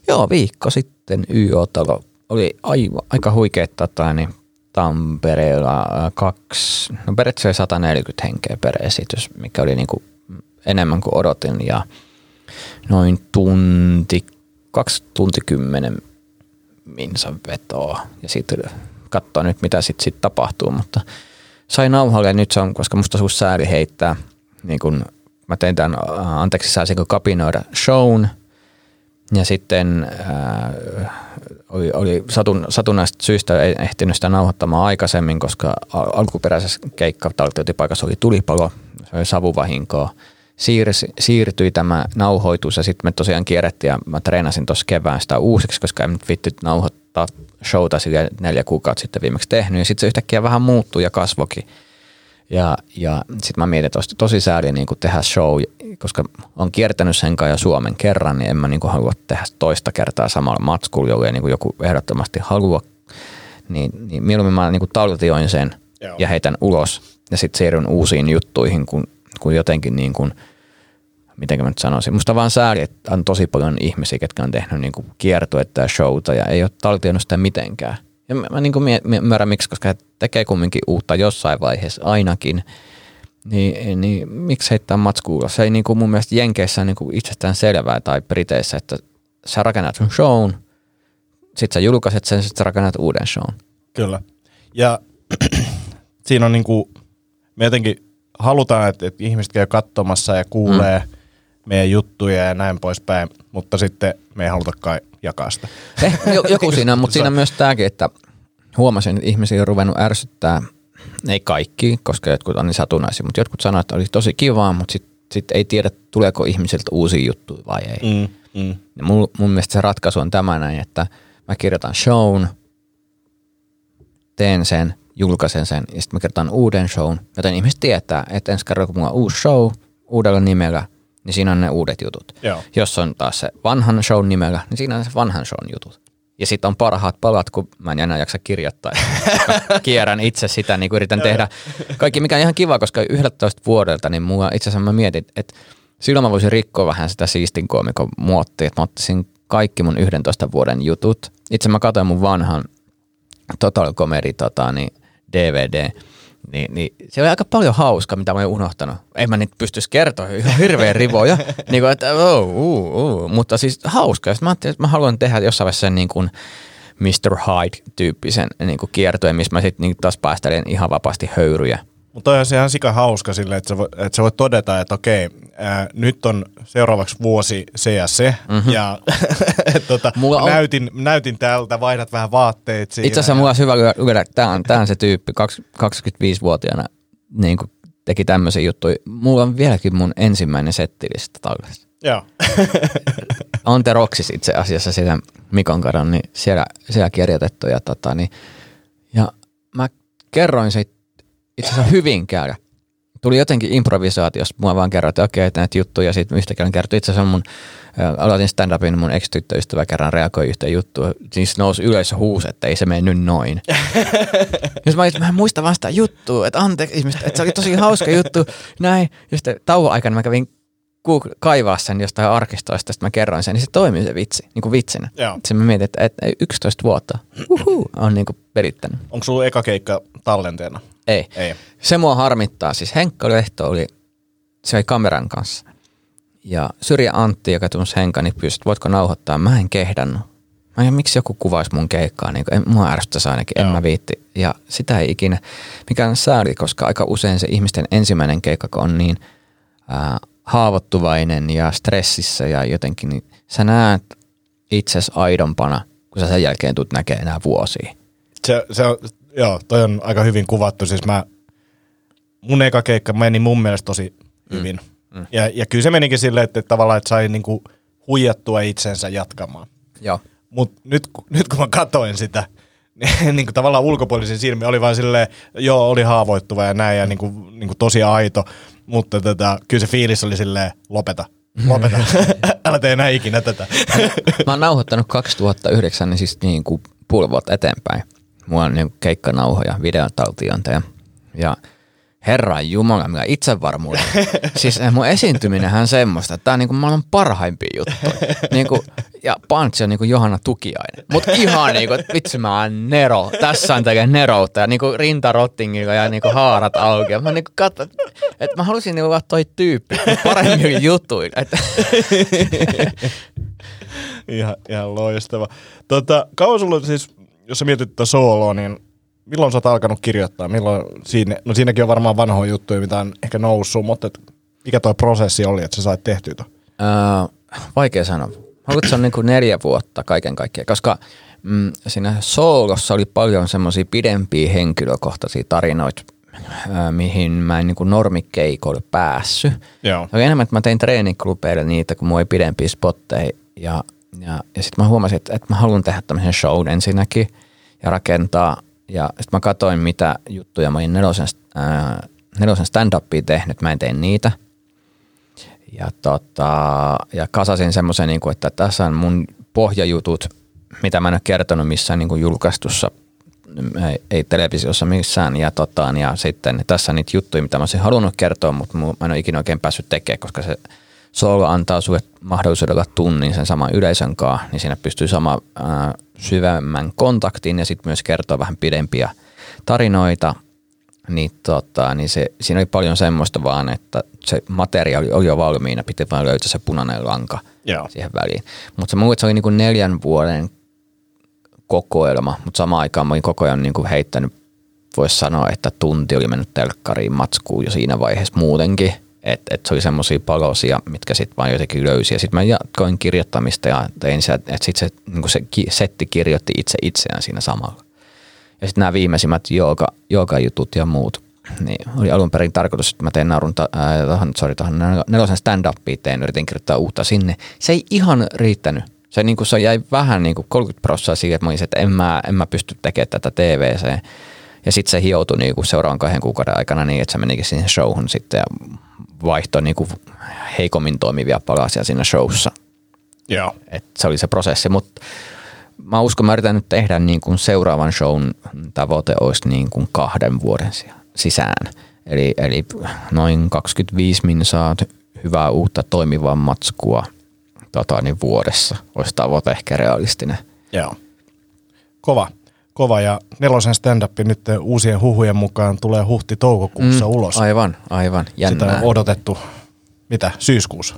Joo, viikko sitten YO-talo oli aivan, aika huikea tota, niin Tampereella äh, kaksi, no periaatteessa 140 henkeä per esitys, mikä oli niinku enemmän kuin odotin ja noin tunti, kaksi tunti kymmenen minsan vetoa ja sitten katsoa nyt mitä sitten sit tapahtuu, mutta sai nauhalle ja nyt se on, koska musta suus sääli heittää, niin kun mä tein tämän, äh, anteeksi saisinko kapinoida shown ja sitten äh, oli, oli satun, satunnaista syystä ei ehtinyt sitä nauhoittamaan aikaisemmin, koska al- alkuperäisessä keikkataltiointipaikassa oli tulipalo, se oli savuvahinkoa. Siirsi, siirtyi tämä nauhoitus ja sitten me tosiaan kierrettiin ja mä treenasin tuossa kevään sitä uusiksi, koska en nyt vitty nauhoittaa showta sille neljä kuukautta sitten viimeksi tehnyt ja sitten se yhtäkkiä vähän muuttui ja kasvokin. Ja, ja sitten mä mietin, että olisi tosi sääli niin tehdä show, koska on kiertänyt sen kanssa jo Suomen kerran, niin en mä niin halua tehdä toista kertaa samalla matskulla, jolle niin joku ehdottomasti halua. Niin, niin mieluummin mä niin taltioin sen Joo. ja heitän ulos ja sitten siirryn uusiin juttuihin, kun, kun jotenkin niin kuin, miten mä nyt sanoisin. Musta vaan sääli, että on tosi paljon ihmisiä, ketkä on tehnyt niin kiertuetta ja showta ja ei ole taltioinut sitä mitenkään. Ja mä, mä niin kuin ymmärrän miksi, koska he tekee kumminkin uutta jossain vaiheessa ainakin. Niin, niin miksi heittää matskuulla? Se ei niin kuin mun mielestä Jenkeissä niin kuin itsestään selvää tai Briteissä, että sä rakennat sun shown, sit sä julkaiset sen, sit sä rakennat uuden shown. Kyllä. Ja siinä on niin kuin, me jotenkin halutaan, että, että ihmiset käy katsomassa ja kuulee mm. Meidän juttuja ja näin poispäin, mutta sitten me ei halutakaan jakaa sitä. Eh, joku siinä, mutta siinä on myös tämäkin, että huomasin, että ihmisiä on ruvennut ärsyttää, ei kaikki, koska jotkut on niin satunnaisia, mutta jotkut sanoivat, että oli tosi kivaa, mutta sitten sit ei tiedä, tuleeko ihmisiltä uusia juttuja vai ei. Mm, mm. Ja mun, mun mielestä se ratkaisu on tämä näin, että mä kirjoitan shown, teen sen, julkaisen sen ja sitten mä kirjoitan uuden shown, joten ihmiset tietää, että ensi kerralla kun mulla on uusi show uudella nimellä, niin siinä on ne uudet jutut. Joo. Jos on taas se vanhan show nimellä, niin siinä on se vanhan shown jutut. Ja sitten on parhaat palat, kun mä en enää jaksa kirjoittaa. Mä kierrän itse sitä, niin kuin yritän tehdä kaikki, mikä on ihan kiva, koska 11 vuodelta, niin mua itse asiassa mä mietin, että silloin mä voisin rikkoa vähän sitä siistin koomikon muottia, että mä ottaisin kaikki mun 11 vuoden jutut. Itse mä katsoin mun vanhan Total Comedy tota, niin DVD, niin, niin se oli aika paljon hauska, mitä mä oon unohtanut. En mä niitä pystyisi kertoa, ihan hirveän rivoja. niin kuin, että, oh, uh, uh. Mutta siis hauska. Ja mä ajattelin, että mä haluan tehdä jossain vaiheessa sen niin kuin Mr. Hyde-tyyppisen niin kuin kiertojen, missä mä sitten niin taas päästelen ihan vapaasti höyryjä. Mutta on se ihan sika hauska sille, että sä, voit, että sä voit todeta, että okei, ää, nyt on seuraavaksi vuosi se ja se, mm-hmm. ja tota, mulla on... näytin, näytin täältä, vaihdat vähän vaatteet siinä. Itse asiassa mulla olisi hyvä lukea, tämä on, tämä on se tyyppi, 25-vuotiaana niin kuin teki tämmöisiä juttuja. Mulla on vieläkin mun ensimmäinen settilista tallessa. Joo. on The Roxis itse asiassa siellä Mikon kadon, niin siellä, siellä kirjoitettu. Ja, tota, niin, ja mä kerroin siitä itse asiassa Hyvinkäällä. Tuli jotenkin improvisaatiosta, mua vaan kerroin, että okei, että näitä juttuja, sitten yhtäkkiä kertoi itse asiassa mun, aloitin stand-upin, mun ex-tyttöystävä kerran reagoi yhtä juttua, siis nousi ylös huus, että ei se mene nyt noin. Jos mä, mä en muista vaan sitä juttua, että anteeksi ihmiset, että se oli tosi hauska juttu, näin. Ja sitten tauon aikana mä kävin kaivaa sen jostain arkistoista, sitten mä kerroin sen, niin se toimii se vitsi, niin kuin vitsinä. Sitten mä mietin, että, että 11 vuotta uhu, on niin kuin perittänyt. Onko sulla eka keikka tallenteena? Ei. Ei. Se mua harmittaa. Siis Henkka Lehto oli, se oli kameran kanssa. Ja Syrjä Antti, joka tunsi Henkka, niin pyysi, että voitko nauhoittaa. Mä en kehdannut. Mä en, miksi joku kuvaisi mun keikkaa, niin en, mua ärsyttäisi ainakin, Joo. en mä viitti. Ja sitä ei ikinä, mikä on sääli, koska aika usein se ihmisten ensimmäinen keikka, kun on niin ää, haavoittuvainen ja stressissä ja jotenkin, niin sä näet itsesi aidompana, kun sä sen jälkeen tulet näkemään enää vuosia. Se, se on, joo, toi on aika hyvin kuvattu. Siis mä, mun eka keikka meni mun mielestä tosi hyvin. Mm. Mm. Ja, ja kyllä se menikin silleen, että tavallaan että sai niinku huijattua itsensä jatkamaan. Joo. Mut nyt, nyt kun mä katoin sitä, niin, niin kuin tavallaan ulkopuolisin silmi oli vaan silleen, joo, oli haavoittuva ja näin ja niin kuin, niin kuin tosi aito, mutta tota, kyllä se fiilis oli silleen, lopeta, lopeta, älä tee enää ikinä tätä. mä oon nauhoittanut 2009, niin siis niin kuin puoli vuotta eteenpäin mulla on niin keikkanauhoja, videotaltiointeja. Ja Herran Jumala, mikä itsevarmuus. siis mun esiintyminenhän semmoista, että tää on niinku maailman parhaimpia juttuja. Niinku, ja Punch on niinku Johanna Tukiainen. Mut ihan niinku, että vitsi mä oon Nero. Tässä on tekee Neroutta ja niinku rintarottingilla ja niinku haarat auki. Ja mä niinku katson, että mä halusin niinku olla toi tyyppi paremmin juttuja. Että ihan, ihan loistava. Tota, kauan sulla siis, jos sä mietit tätä sooloa, niin milloin sä oot alkanut kirjoittaa? Milloin siinä, no siinäkin on varmaan vanhoja juttuja, mitä on ehkä noussut, mutta et, mikä toi prosessi oli, että sä sait tehtyä ton? Öö, vaikea sanoa. Haluatko se on niin kuin neljä vuotta kaiken kaikkiaan, koska mm, siinä soolossa oli paljon semmoisia pidempiä henkilökohtaisia tarinoita, öö, mihin mä en niin kuin normikeikoille päässyt. Joo. Se oli enemmän, että mä tein treeniklubeille niitä, kun mulla ei pidempiä spotteja. Ja, ja, ja sitten mä huomasin, että, että mä haluan tehdä tämmöisen show ensinnäkin ja rakentaa. Ja sitten mä katsoin, mitä juttuja mä olin nelosen, ää, nelosen stand-upia tehnyt, mä en tee niitä. Ja, tota, ja kasasin semmoisen, niin että tässä on mun pohjajutut, mitä mä en ole kertonut missään niin kuin julkaistussa, ei, ei televisiossa missään. Ja, tota, ja sitten tässä on niitä juttuja, mitä mä olisin halunnut kertoa, mutta mä en ole ikinä oikein päässyt tekemään, koska se solo antaa sulle mahdollisuuden olla tunnin sen saman yleisön kanssa, niin siinä pystyy sama ää, syvemmän kontaktin ja sitten myös kertoa vähän pidempiä tarinoita. Niin, tota, niin se, siinä oli paljon semmoista vaan, että se materiaali oli jo valmiina, piti vaan löytää se punainen lanka Joo. siihen väliin. Mutta se, se oli niin kuin neljän vuoden kokoelma, mutta samaan aikaan mä olin koko ajan niin kuin heittänyt, voisi sanoa, että tunti oli mennyt telkkariin matskuun jo siinä vaiheessa muutenkin. Että et se oli semmoisia palosia, mitkä sitten vaan jotenkin löysi. Ja sitten mä jatkoin kirjoittamista ja tein se, että sitten se, niin se setti kirjoitti itse itseään siinä samalla. Ja sitten nämä viimeisimmät jooga, jooga-jutut ja muut, niin oli alun perin tarkoitus, että mä teen naurun, äh, tohon, sorry, tohon nelosen stand-upia teen, yritin kirjoittaa uutta sinne. Se ei ihan riittänyt. Se, niin kuin, se jäi vähän niin kuin 30 prosenttia siihen, että mä olisin, että en mä, en mä pysty tekemään tätä TVC. Ja sitten se hioutui niin kuin seuraavan kahden kuukauden aikana niin, että se menikin siihen showhun sitten ja vaihtoi niin kuin heikommin toimivia palasia siinä showssa. Joo. Et se oli se prosessi, mutta mä uskon, mä yritän nyt tehdä niin kuin seuraavan shown tavoite olisi niin kuin kahden vuoden sisään. Eli, eli noin 25 minsaa hyvää uutta toimivaa matskua tota, niin vuodessa olisi tavoite ehkä realistinen. Joo. Kova. Kova ja nelosen stand-up nyt uusien huhujen mukaan tulee huhti-toukokuussa mm, ulos. Aivan, aivan. Jännää. Sitä on odotettu, mitä, syyskuussa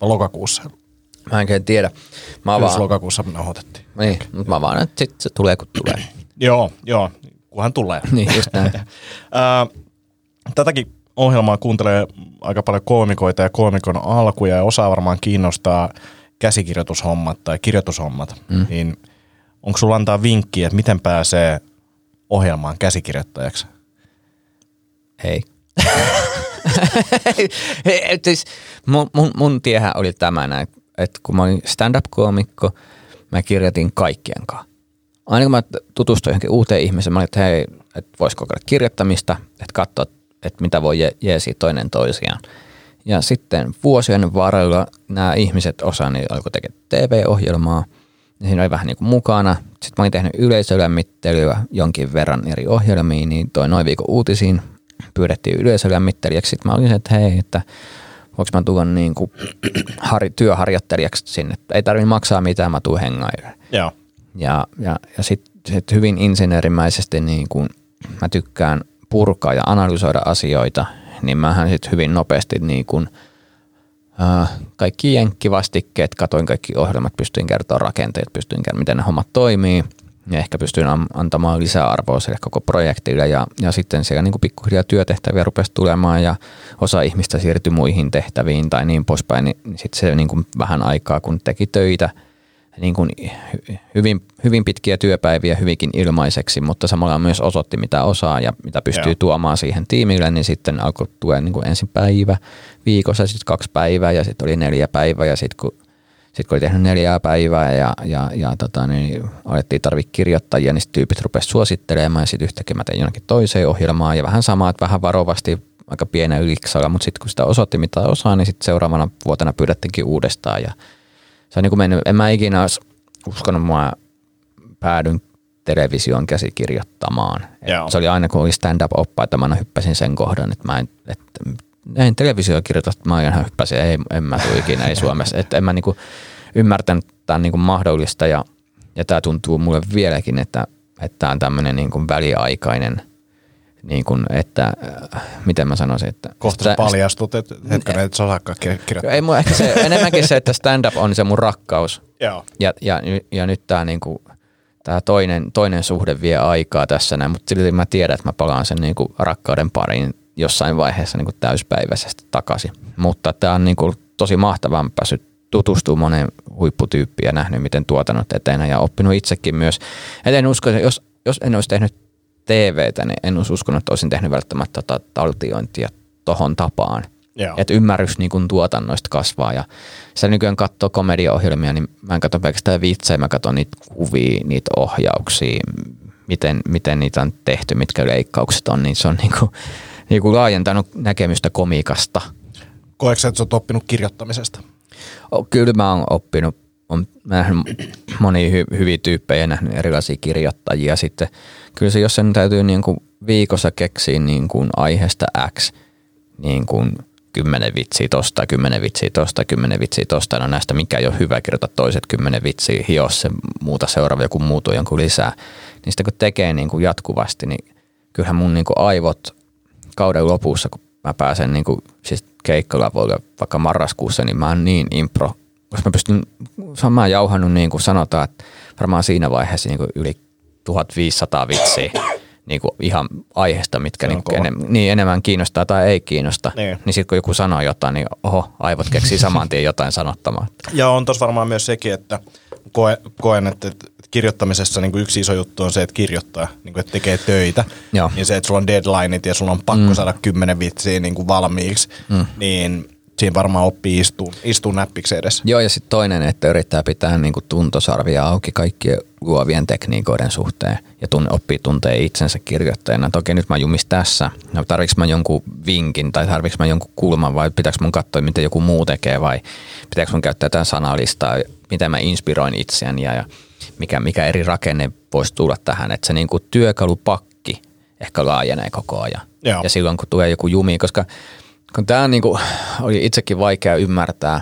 vai lokakuussa? Mä en tiedä. Mä vaan... lokakuussa me odotettiin. Niin, mutta mä vaan, että sit se tulee kun tulee. joo, joo, kunhan tulee. niin, just näin. Tätäkin ohjelmaa kuuntelee aika paljon koomikoita ja koomikon alkuja ja osaa varmaan kiinnostaa käsikirjoitushommat tai kirjoitushommat. Mm. Niin onko sulla antaa vinkkiä, että miten pääsee ohjelmaan käsikirjoittajaksi? Hei. siis mun, mun, mun tiehän oli tämä näin, että kun mä olin stand-up-koomikko, mä kirjoitin kaikkien kanssa. Aina kun mä tutustuin johonkin uuteen ihmiseen, mä olin, että hei, että vois kokeilla kirjoittamista, että katsoa, että mitä voi je- jeesiä toinen toisiaan. Ja sitten vuosien varrella nämä ihmiset osa niin alkoi tekemään TV-ohjelmaa, siinä oli vähän niin kuin mukana. Sitten mä olin tehnyt yleisölämmittelyä jonkin verran eri ohjelmiin, niin toi noin viikon uutisiin pyydettiin yleisölämmittelijäksi. Sitten mä olin että hei, että voinko mä tulla niin kuin har, työharjoittelijaksi sinne. Ei tarvitse maksaa mitään, mä tuun hengailemaan. Joo. Ja, ja, ja sitten sit hyvin insinöörimäisesti niin kuin mä tykkään purkaa ja analysoida asioita, niin mähän sitten hyvin nopeasti niin kuin, kaikki jenkkivastikkeet, katoin kaikki ohjelmat, pystyin kertoa rakenteet, pystyin kertoa, miten ne hommat toimii – ja ehkä pystyin antamaan lisäarvoa sille koko projektille. Ja, ja sitten siellä niin pikkuhiljaa työtehtäviä rupesi tulemaan ja osa ihmistä siirtyi muihin tehtäviin tai niin poispäin, niin sitten se niin kuin vähän aikaa kun teki töitä niin kuin hyvin, hyvin pitkiä työpäiviä hyvinkin ilmaiseksi, mutta samalla myös osoitti mitä osaa ja mitä pystyy Joo. tuomaan siihen tiimille, niin sitten alkoi tuoda niin kuin ensin päivä viikossa, sitten kaksi päivää ja sitten oli neljä päivää ja sitten kun sitten kun oli tehnyt neljää päivää ja, ja, ja tota, niin alettiin tarvitse kirjoittajia, niin tyypit rupesivat suosittelemaan ja sitten yhtäkkiä mä tein jonnekin toiseen ohjelmaan ja vähän samaa, että vähän varovasti aika pienen yliksalla, mutta sitten kun sitä osoitti mitä osaa, niin sitten seuraavana vuotena pyydettiinkin uudestaan ja se on niin kuin mennyt, en mä ikinä olisi uskonut, mua päädyn television käsikirjoittamaan. Joo. Se oli aina, kun oli stand-up-oppaita, mä aina hyppäsin sen kohdan, että mä en, että en televisio kirjoita, mä aina hyppäsin, ei, en mä tuu ikinä, ei Suomessa. Että en mä niinku ymmärtänyt, että tämä on niinku mahdollista ja, ja tämä tuntuu mulle vieläkin, että että tämä on tämmöinen niinku väliaikainen, niinku, että äh, miten mä sanoisin, että... Kohta sä paljastut, että hetkinen, et sä osaakaan ki- kirjoittaa. Ei mun ehkä se, enemmänkin se, että stand-up on se mun rakkaus. Joo. Ja, ja, ja nyt tämä niinku, tää toinen, toinen suhde vie aikaa tässä näin, mutta silti mä tiedän, että mä palaan sen niinku rakkauden pariin jossain vaiheessa niinku täyspäiväisesti takaisin. Mutta tämä on niinku tosi mahtavaa, mä päässyt tutustumaan moneen huipputyyppiin ja nähnyt, miten tuotannot etenee ja oppinut itsekin myös. Et en usko, että jos, jos en olisi tehnyt TVtä, niin en olisi uskonut, että olisin tehnyt välttämättä tota taltiointia tohon tapaan. Että ymmärrys niin kuin tuotannoista kasvaa ja se nykyään katsoo komediaohjelmia, niin mä en katso pelkästään vitsejä, mä katson niitä kuvia, niitä ohjauksia, miten, miten niitä on tehty, mitkä leikkaukset on, niin se on niin kuin, niin kuin laajentanut näkemystä komiikasta. Koetko sä, että sä oot oppinut kirjoittamisesta? Kyllä mä oon oppinut, on nähnyt monia hy, hyviä tyyppejä, nähnyt erilaisia kirjoittajia sitten. Kyllä se, jos sen täytyy niin kuin viikossa keksiä niin kuin aiheesta X, niin kuin kymmenen vitsiä tosta, kymmenen vitsiä tosta, kymmenen vitsiä tosta, no näistä mikä ei ole hyvä, kirjoita toiset kymmenen vitsiä, hio se muuta seuraava, joku muutu jonkun lisää. Niin sitten kun tekee niin kuin jatkuvasti, niin kyllähän mun niin kuin aivot kauden lopussa, kun mä pääsen niin kuin, siis keikkalavoille vaikka marraskuussa, niin mä oon niin impro, jos mä pystyn, mä oon jauhannut niin kuin sanotaan, että varmaan siinä vaiheessa niin kuin yli 1500 vitsiä niin kuin ihan aiheesta, mitkä niin, kova. enem, niin enemmän kiinnostaa tai ei kiinnosta. Niin. Niin sitten kun joku sanoo jotain, niin oho, aivot keksii saman tien jotain sanottamaan. Ja on tuossa varmaan myös sekin, että koe, koen, että että kirjoittamisessa niin kuin yksi iso juttu on se, että kirjoittaa, niin kuin, että tekee töitä. Joo. Niin se, että sulla on deadlineit ja sulla on pakko mm. saada kymmenen vitsiä niin kuin valmiiksi, mm. niin siinä varmaan oppii istuu, istuu näppiksi edessä. Joo, ja sitten toinen, että yrittää pitää niin kuin tuntosarvia auki kaikkien luovien tekniikoiden suhteen ja tunne, oppii tuntee itsensä kirjoittajana. Toki nyt mä jumis tässä. No, tarviks mä jonkun vinkin tai tarviks mä jonkun kulman vai pitääkö mun katsoa, miten joku muu tekee vai pitääkö mun käyttää jotain sanalistaa, miten mä inspiroin itseäni ja, ja mikä, mikä eri rakenne voisi tulla tähän. Että se niin kuin työkalupakki ehkä laajenee koko ajan. Joo. Ja silloin kun tulee joku jumi, koska kun tämä niin kuin, oli itsekin vaikea ymmärtää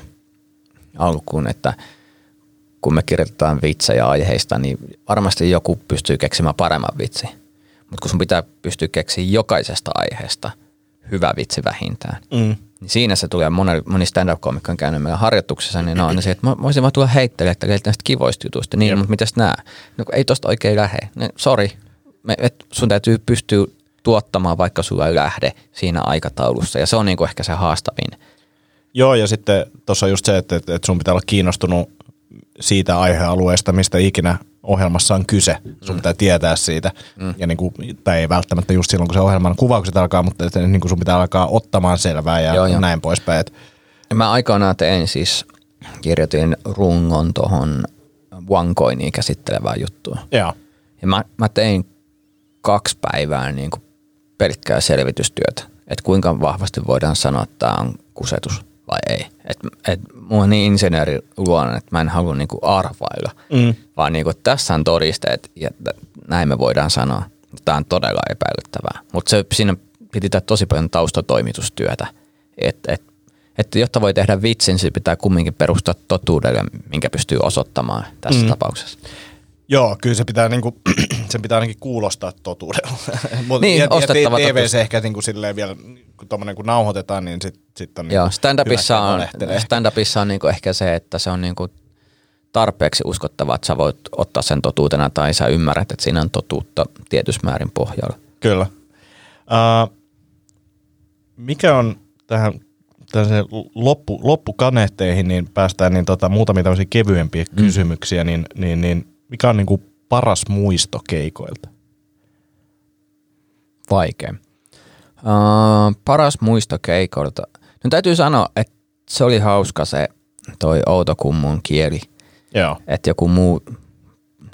alkuun, että kun me kirjoitetaan vitsejä aiheista, niin varmasti joku pystyy keksimään paremman vitsi. Mutta kun sun pitää pystyä keksimään jokaisesta aiheesta hyvä vitsi vähintään, Mm. niin siinä se tulee, moni, moni stand-up-komikko on käynyt meillä harjoituksessa, niin ne on se, että mä voisin vaan tulla heittele, että näistä kivoista jutuista. Niin, Jep. mutta mitäs nää? No ei tosta oikein lähde. No, sorry, Me, et sun täytyy pystyä tuottamaan, vaikka sulla ei lähde siinä aikataulussa. Ja se on niinku ehkä se haastavin. Joo, ja sitten tuossa just se, että, että sun pitää olla kiinnostunut siitä aihealueesta, mistä ikinä ohjelmassa on kyse. Sun pitää tietää siitä. Mm. Ja niin kuin, tai ei välttämättä just silloin, kun se ohjelman kuvaukset alkaa, mutta että niin kuin sun pitää alkaa ottamaan selvää ja Joo, näin poispäin. Mä aikanaan tein siis, kirjoitin rungon tuohon OneCoiniin käsittelevää juttua. joo. Ja mä, mä tein kaksi päivää niin kuin pelkkää selvitystyötä, että kuinka vahvasti voidaan sanoa, että tämä on kusetus vai ei. Et, et, mulla on niin insinööri luonne, että mä en halua niin kuin arvailla, Mm. vaan niin kuin, tässä on todisteet ja näin me voidaan sanoa. Tämä on todella epäilyttävää. Mutta siinä piti tehdä tosi paljon taustatoimitustyötä, että et, et, jotta voi tehdä vitsin, se pitää kumminkin perustaa totuudelle, minkä pystyy osoittamaan tässä mm. tapauksessa. Joo, kyllä se pitää, niinku, sen pitää ainakin kuulostaa totuudelta. Mut, Niin, ja, ja ostettava TV totuus. se ehkä niinku silleen vielä, kun, tommonen, kun nauhoitetaan, niin sitten sit on Joo, niinku stand-upissa hyvä, että on, stand-upissa on niinku ehkä se, että se on niinku tarpeeksi uskottava, että sä voit ottaa sen totuutena tai sä ymmärrät, että siinä on totuutta tietyssä määrin pohjalla. Kyllä. Uh, mikä on tähän loppu, loppukaneetteihin, niin päästään niin tota, muutamia tämmöisiä kevyempiä mm. kysymyksiä, niin, niin, niin mikä on niinku paras muisto keikoilta? Vaikea. Uh, paras muisto keikolta. No täytyy sanoa, että se oli hauska se toi Outokummun kieli, Joo. että joku muu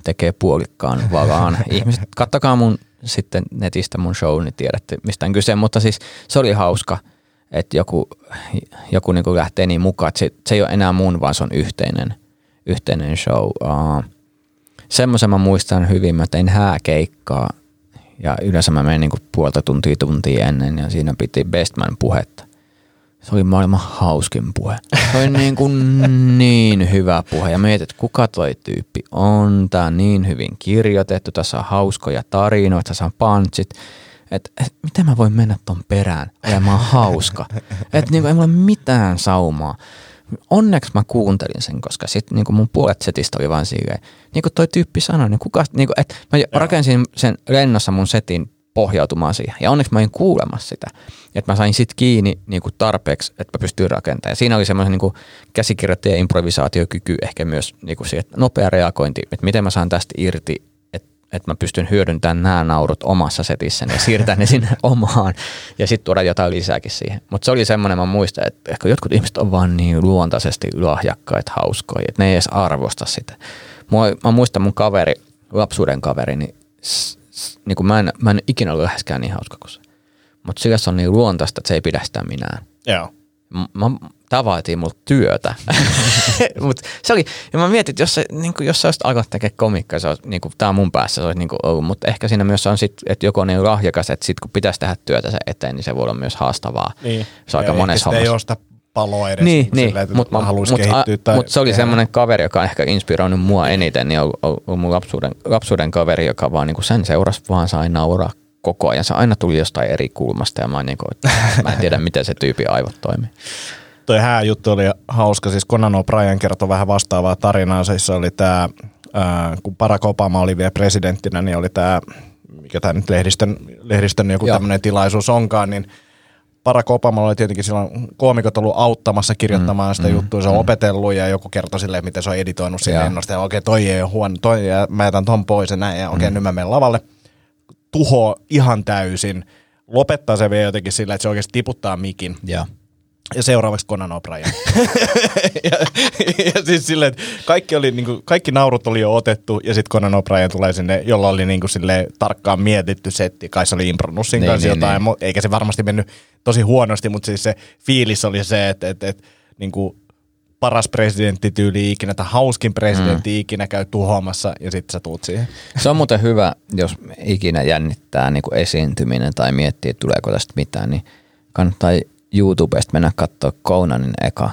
tekee puolikkaan valaan. Ihmiset, kattokaa mun sitten netistä mun show, niin tiedätte mistä on kyse, mutta siis se oli hauska, että joku, joku niin lähtee niin mukaan, että se, se ei ole enää mun, vaan se on yhteinen, yhteinen show. Uh, semmoisen mä muistan hyvin, mä tein hääkeikkaa ja yleensä mä menin niinku puolta tuntia tuntia ennen ja siinä piti Bestman puhetta. Se oli maailman hauskin puhe. Se oli niin, kuin niin hyvä puhe. Ja mietit, että kuka toi tyyppi on. Tää on niin hyvin kirjoitettu. Tässä on hauskoja tarinoita, tässä on punchit. Että et, miten mä voin mennä ton perään olemaan hauska. Että niin ei mulla mitään saumaa. Onneksi mä kuuntelin sen, koska sit niin mun puolet setistä oli vaan silleen, niin kuin toi tyyppi sanoi, niin kuka, niin kuin, että mä rakensin sen lennossa mun setin pohjautumaan siihen. Ja onneksi mä olin kuulemassa sitä, että mä sain sit kiinni niin kuin tarpeeksi, että mä pystyin rakentamaan. Ja siinä oli semmoinen niin käsikirjoittajan improvisaatiokyky ehkä myös niin kuin siihen, nopea reagointi, että miten mä saan tästä irti, että, mä pystyn hyödyntämään nämä naurut omassa setissäni ja siirtämään ne sinne omaan ja sitten tuoda jotain lisääkin siihen. Mutta se oli semmoinen, mä muistan, että ehkä jotkut ihmiset on vaan niin luontaisesti lahjakkaita, hauskoja, että ne ei edes arvosta sitä. Mä muistan mun kaveri, lapsuuden kaveri, niin niin kuin mä, en, mä en ikinä ollut läheskään niin hauska kuin se. Mutta sillä se on niin luontaista, että se ei pidä sitä minään. Joo. Mä, tämä vaatii multa työtä. Mut se oli, ja mä mietin, että jos, se, niin kuin, jos sä olisit alkanut tekemään komikkaa, se olisi, niin kuin, tää on mun päässä, se olisi niin kuin ollut. Mutta ehkä siinä myös on sit, että joku on niin lahjakas, että sit kun pitäisi tehdä työtä se eteen, niin se voi olla myös haastavaa. Niin. Se on aika monessa hommassa. ei paloa edes niin, niin, silleen, että mutta mut, mut, tai mut se oli semmoinen kaveri, joka on ehkä inspiroinut mua eniten, niin on, on, on mun lapsuuden, lapsuuden kaveri, joka vaan niin kuin sen seurasi vaan sai nauraa koko ajan. Se aina tuli jostain eri kulmasta ja mä, niin kuin, mä en tiedä, miten se tyypin aivot toimii. Toi hääjuttu oli hauska, siis Conan O'Brien kertoi vähän vastaavaa tarinaa, se oli tämä, kun Barack Obama oli vielä presidenttinä, niin oli tämä, mikä tämä nyt lehdistön, lehdistön joku tämmöinen tilaisuus onkaan, niin – Barack Obama oli tietenkin silloin koomikot ollut auttamassa kirjoittamaan mm, sitä mm, juttua, se on mm. opetellut ja joku kertoi silleen, miten se on editoinut sinne ennosta ja okei okay, toi ei ole huono, toi ja mä jätän ton pois ja näin ja okei okay, mm. nyt mä menen lavalle. Tuho ihan täysin, lopettaa se vielä jotenkin sillä, että se oikeasti tiputtaa mikin. Ja. Ja seuraavaksi Conan O'Brien. ja, ja, siis silleen, että kaikki, oli, niin kuin, kaikki naurut oli jo otettu ja sitten Conan O'Brien tulee sinne, jolla oli niin kuin, silleen, tarkkaan mietitty setti. Kai se oli Impronussin niin, kanssa niin, jotain, niin. eikä se varmasti mennyt tosi huonosti, mutta siis se fiilis oli se, että, että, että niin kuin, paras presidenttityyli ikinä tai hauskin presidentti mm. ikinä käy tuhoamassa ja sitten sä tuut siihen. Se on muuten hyvä, jos ikinä jännittää niin kuin esiintyminen tai miettii, että tuleeko tästä mitään, niin kannattaa YouTubesta mennä katsoa Conanin eka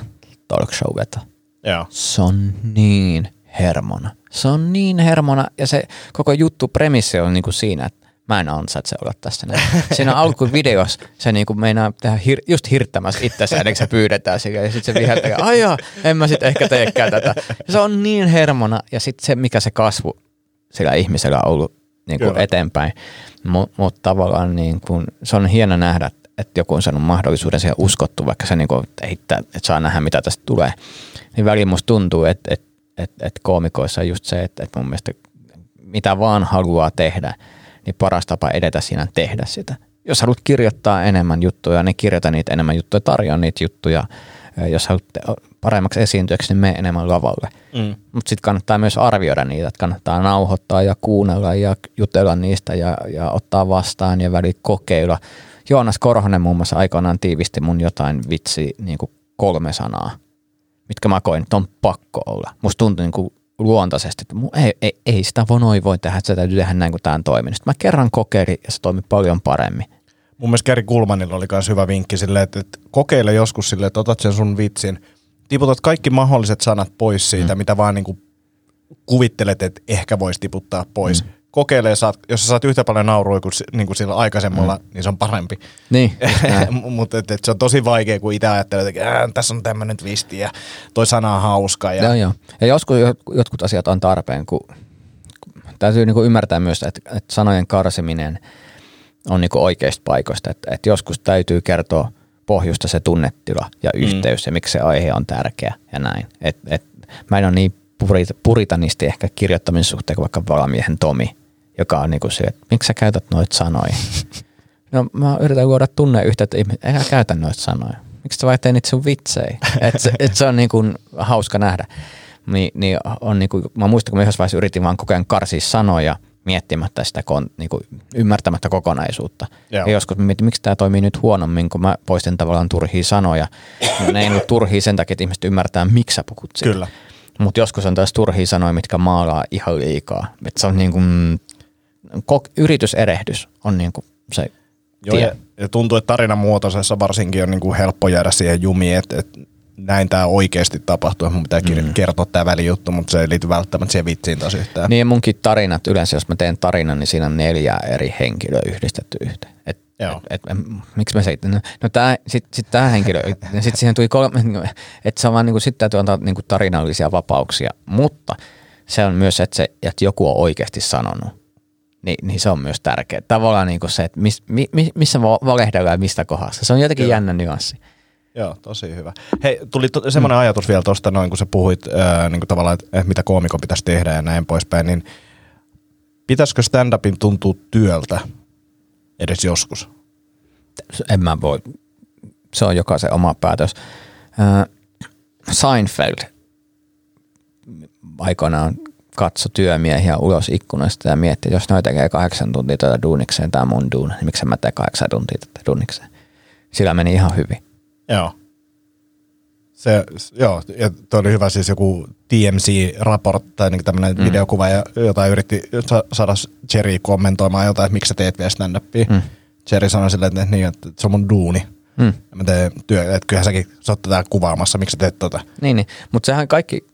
talk show veto. Joo. Se on niin hermona. Se on niin hermona ja se koko juttu premissi on niinku siinä, että mä en ansaitse olla tässä näin. Siinä alkuvideossa se niinku meinaa tehdä hir- just hirttämässä itseänsä, ennen se pyydetään sille, ja sitten se viheltää, ai joo, en mä sitten ehkä teekään tätä. Ja se on niin hermona, ja sitten se, mikä se kasvu sillä ihmisellä on ollut niinku eteenpäin. Mutta mut tavallaan niinku, se on hieno nähdä, että joku on saanut mahdollisuuden siihen uskottu, vaikka se niinku, että, että saa nähdä, mitä tästä tulee. Niin väliin musta tuntuu, että, että, että, että koomikoissa on just se, että, että mun mielestä mitä vaan haluaa tehdä, niin paras tapa edetä siinä tehdä sitä. Jos haluat kirjoittaa enemmän juttuja, niin kirjoita niitä enemmän juttuja, tarjoa niitä juttuja. Jos haluat paremmaksi esiintyäksi, niin mene enemmän lavalle. Mm. Mutta sitten kannattaa myös arvioida niitä, että kannattaa nauhoittaa ja kuunnella ja jutella niistä ja, ja ottaa vastaan ja väliin kokeilla – Joonas Korhonen muun muassa aikoinaan tiivisti mun jotain vitsi niin kuin kolme sanaa, mitkä mä koin, että on pakko olla. Musta tuntui niin kuin luontaisesti, että ei, ei, ei sitä voi noin voi tehdä, että se täytyy tehdä näin kuin tämä on toiminut. Sitten mä kerran kokeilin ja se toimi paljon paremmin. Mun mielestä Keri Kulmanilla oli myös hyvä vinkki silleen, että, että kokeile joskus silleen, että otat sen sun vitsin, tiputat kaikki mahdolliset sanat pois siitä, mm. mitä vaan niin kuin kuvittelet, että ehkä voisi tiputtaa pois. Mm kokeilee, saat, jos sä saat yhtä paljon naurua kuin, niin kuin sillä aikaisemmalla, mm. niin se on parempi. Niin. Mutta se on tosi vaikea, kun itse ajattelee, että tässä on tämmöinen twisti ja toi sana on hauska. Ja... Joo, joo. Ja joskus jotkut asiat on tarpeen, kun täytyy niin kuin ymmärtää myös, että, että sanojen karsiminen on niin kuin oikeista paikoista. Että, että joskus täytyy kertoa pohjusta se tunnetila ja mm. yhteys mm. ja miksi se aihe on tärkeä ja näin. Et, et, mä en ole niin puritanisti ehkä kirjoittamisen suhteen kuin vaikka valamiehen Tomi, joka on niin kuin se, että miksi sä käytät noita sanoja? No mä yritän luoda tunneyhteyttä, että eikä käytä noita sanoja. Miksi sä vaan teinit sun vitsejä? Että se, et se on niin kuin hauska nähdä. Ni, niin on niin kuin, mä muistan, kun mä yhdessä vaiheessa yritin vaan koko ajan karsia sanoja miettimättä sitä, niin kuin ymmärtämättä kokonaisuutta. Joo. Ja joskus mä mietin, miksi tämä toimii nyt huonommin, kun mä poistin tavallaan turhia sanoja. No, ne ei ole turhia sen takia, että ihmiset ymmärtää, miksi sä puhut sitä. Kyllä. Mutta joskus on taas turhia sanoja, mitkä maalaa ihan liikaa. Et se on niin kuin, kok- yrityserehdys on niin kuin se Joo, tie. ja, ja tuntuu, että tarinan muotoisessa varsinkin on niin kuin helppo jäädä siihen jumiin, että, että näin tämä oikeasti tapahtuu, että mun pitää mm. kertoa tämä välijuttu, mutta se ei liity välttämättä siihen vitsiin taas yhtään. Niin munkin tarinat, yleensä jos mä teen tarinan, niin siinä on neljä eri henkilöä yhdistetty yhteen. Et, Joo. et, et, miksi mä seitin? No, no tää, sit, sit tää henkilö, ja sit siihen tuli kolme, että se on vaan niinku, sit täytyy antaa niinku tarinallisia vapauksia, mutta se on myös, että, se, että joku on oikeasti sanonut. Niin, niin se on myös tärkeää. Tavallaan niinku se, että mis, mi, mi- missä va- valehdellaan ja mistä kohdassa. Se on jotenkin Kyllä. jännä nyanssi. Joo, tosi hyvä. Hei, tuli to- semmoinen mm. ajatus vielä tuosta noin, kun sä puhuit ää, niin kuin tavallaan, että, että mitä koomikon pitäisi tehdä ja näin poispäin, niin pitäisikö stand-upin tuntua työltä edes joskus? en mä voi, se on jokaisen oma päätös. Äh, Seinfeld aikoinaan katso työmiehiä ulos ikkunasta ja mietti, että jos noi tekee kahdeksan tuntia tätä duunikseen, tämä mun duuni, niin miksi mä teen kahdeksan tuntia tätä duunikseen. Sillä meni ihan hyvin. Joo. Se, joo, ja toi oli hyvä siis joku TMC-raport tai niin tämmöinen mm. videokuva, ja jota yritti sa- saada Jerry kommentoimaan jotain, että miksi sä teet vielä stand-upia. Mm. Jerry sanoi silleen, että, niin, että se on mun duuni. Mm. Mä teen työ, että kyllähän säkin, sä oot tätä kuvaamassa, miksi sä teet tota. Niin, niin. mutta sehän kaikki,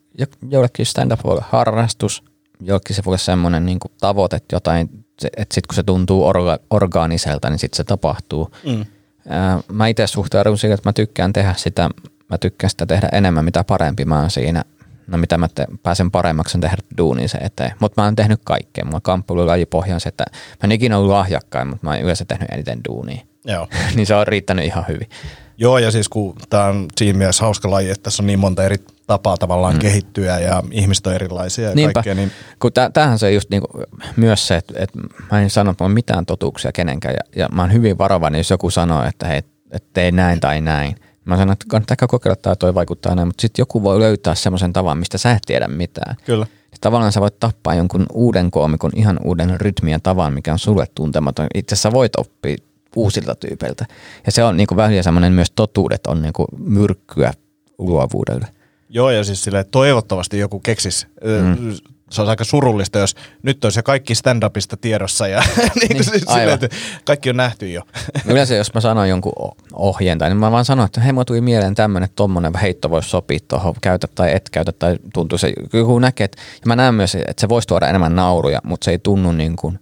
jollekin stand-up voi olla harrastus, jollekin se voi olla semmoinen niin tavoite, että jotain, että sitten kun se tuntuu orga, orgaaniselta, niin sitten se tapahtuu. Mm. Ää, Mä itse suhtaudun siihen, että mä tykkään tehdä sitä, mä tykkään sitä tehdä enemmän, mitä parempi mä oon siinä. No mitä mä te, pääsen paremmaksi on tehdä duunin se eteen. Mutta mä oon tehnyt kaikkea. Mulla kamppailu on se, että mä en ikinä ollut lahjakkain, mutta mä oon yleensä tehnyt eniten duunia. Joo. niin se on riittänyt ihan hyvin. Joo, ja siis kun tämä on siinä mielessä hauska laji, että tässä on niin monta eri tapaa tavallaan mm. kehittyä ja ihmiset on erilaisia ja Niinpä. kaikkea, niin Kun tä, tämähän se just niinku, myös se, että, että mä en sano, että mä mitään totuuksia kenenkään ja, ja mä oon hyvin varovainen, jos joku sanoo, että hei, että tee näin tai näin. Mä sanon, että kannattaa kokeilla tai toi vaikuttaa näin, mutta sitten joku voi löytää semmoisen tavan, mistä sä et tiedä mitään. kyllä. Ja Tavallaan sä voit tappaa jonkun uuden koomikon, ihan uuden rytmien tavan, mikä on sulle tuntematon. Itse asiassa voit oppia uusilta tyypeiltä. Ja se on niinku vähän semmoinen myös totuudet on niinku myrkkyä luovuudelle. Joo, ja siis silleen, toivottavasti joku keksis. Mm. Se on aika surullista, jos nyt olisi jo kaikki stand-upista tiedossa ja niin kuin Niin, siis silleen, että kaikki on nähty jo. Yleensä jos mä sanon jonkun ohjeen tai niin mä vaan sanon, että hei, mulla tuli mieleen tämmöinen, että tommonen heitto voisi sopia tuohon, käytä tai et käytä tai tuntuu se, joku näkee, että, ja mä näen myös, että se voisi tuoda enemmän nauruja, mutta se ei tunnu niin kuin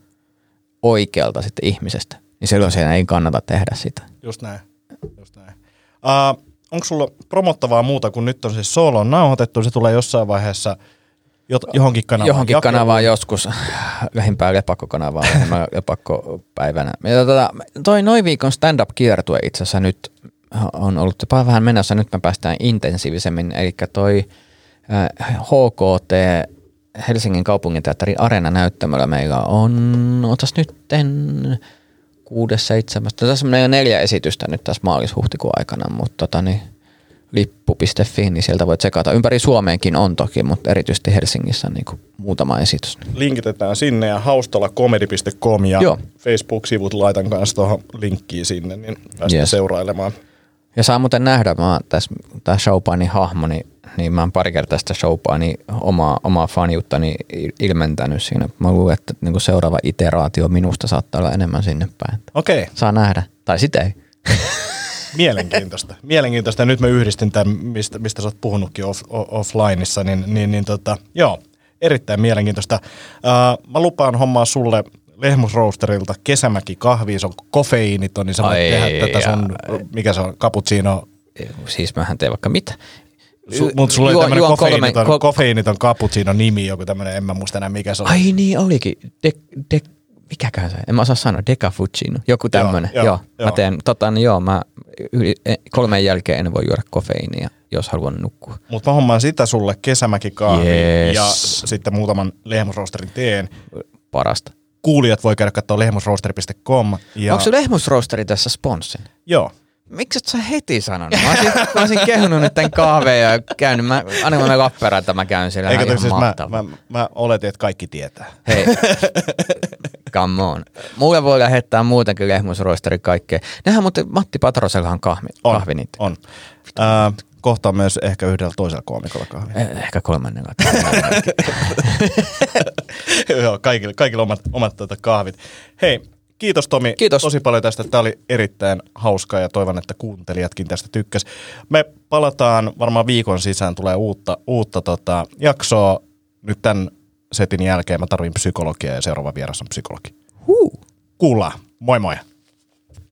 oikealta sitten ihmisestä. Niin silloin siinä ei kannata tehdä sitä. Just näin. Just näin. Uh, onko sulla promottavaa muuta, kun nyt on siis solo on nauhoitettu, se tulee jossain vaiheessa jot, johonkin kanavaan. Johonkin jakeluun. kanavaan joskus, lähimpään lepakkokanavaan, lepakkopäivänä. Ja tota, toi noin viikon stand-up-kiertue itse asiassa nyt on ollut jopa vähän menossa, nyt me päästään intensiivisemmin, eli toi äh, HKT Helsingin kaupunginteatterin Areena-näyttämöllä meillä on, otas nytten kuudes, seitsemäs, tässä menee jo neljä esitystä nyt tässä maalis-huhtikuun aikana, mutta tota niin, lippu.fi, niin sieltä voit tsekata. Ympäri Suomeenkin on toki, mutta erityisesti Helsingissä on niin kuin muutama esitys. Linkitetään sinne ja haustolakomedi.com ja Joo. Facebook-sivut laitan kanssa tuohon linkkiin sinne, niin päästään Yes. seurailemaan. Ja saa muuten nähdä, mä tässä, tää Showpainin hahmo, niin, niin mä oon pari kertaa sitä Showpainin omaa, omaa faniuttani il- ilmentänyt siinä. Mä luulen, että niin seuraava iteraatio minusta saattaa olla enemmän sinne päin. Okei, okay. Saa nähdä. Tai sitä ei. mielenkiintoista. mielenkiintoista. Ja nyt mä yhdistin tämän, mistä, mistä sä oot puhunutkin off, offlineissa, niin, niin, niin tota, joo, erittäin mielenkiintoista. Uh, mä lupaan hommaa sulle Lehmusroosterilta kesämäki kahvi, se on kofeiiniton, niin sä voit Ai tehdä tätä sun, mikä se on, cappuccino, Siis mähän teen vaikka mitä. Su, mutta sulla oli Juon- tämmöinen juon kolme- kofeiiniton, kol- kofeiiniton cappuccino nimi, joku tämmöinen, en mä muista enää mikä se on. Ai niin olikin. De, de, mikäköhän se? En mä osaa sanoa. Decafuccino. Joku tämmönen. joo, Joo, joo. Mä teen, tota, niin joo, mä yli, e- kolmen jälkeen en voi juoda kofeiinia, jos haluan nukkua. Mutta mä hommaan sitä sulle kesämäki kahvi Yes. ja sitten muutaman lehmusroosterin teen. Parasta. Kuulijat voi käydä katsoa lehmusroosteri.com. Ja, Onko se lehmusroosteri tässä sponssin? Joo. Miksi et sä heti sanonut? Mä olisin, mä olisin kehunut nyt tämän kahveen ja käynyt. Mä, aina kun mä Lappeenrantaan, että mä käyn siellä. Eikö ihan siis mä, mä, mä oletin, että kaikki tietää. Hei, come on. Mulle voi lähettää muutenkin lehmusroisteri kaikkea. Nehän muuten Matti Patrosellahan kahvi, On, kahvi niitä. on. Äh, kohta myös ehkä yhdellä toisella koomikolla kahvia. Eh- Ehkä kolmannen Joo, kaikille, kaikille omat, omat tuota kahvit. Hei, kiitos Tomi Kiitos. tosi paljon tästä. Tämä oli erittäin hauskaa ja toivon, että kuuntelijatkin tästä tykkäs. Me palataan varmaan viikon sisään, tulee uutta, uutta tota, jaksoa. Nyt tämän setin jälkeen mä tarvin psykologiaa ja seuraava vieras on psykologi. Huu. Kuullaan. Moi moi.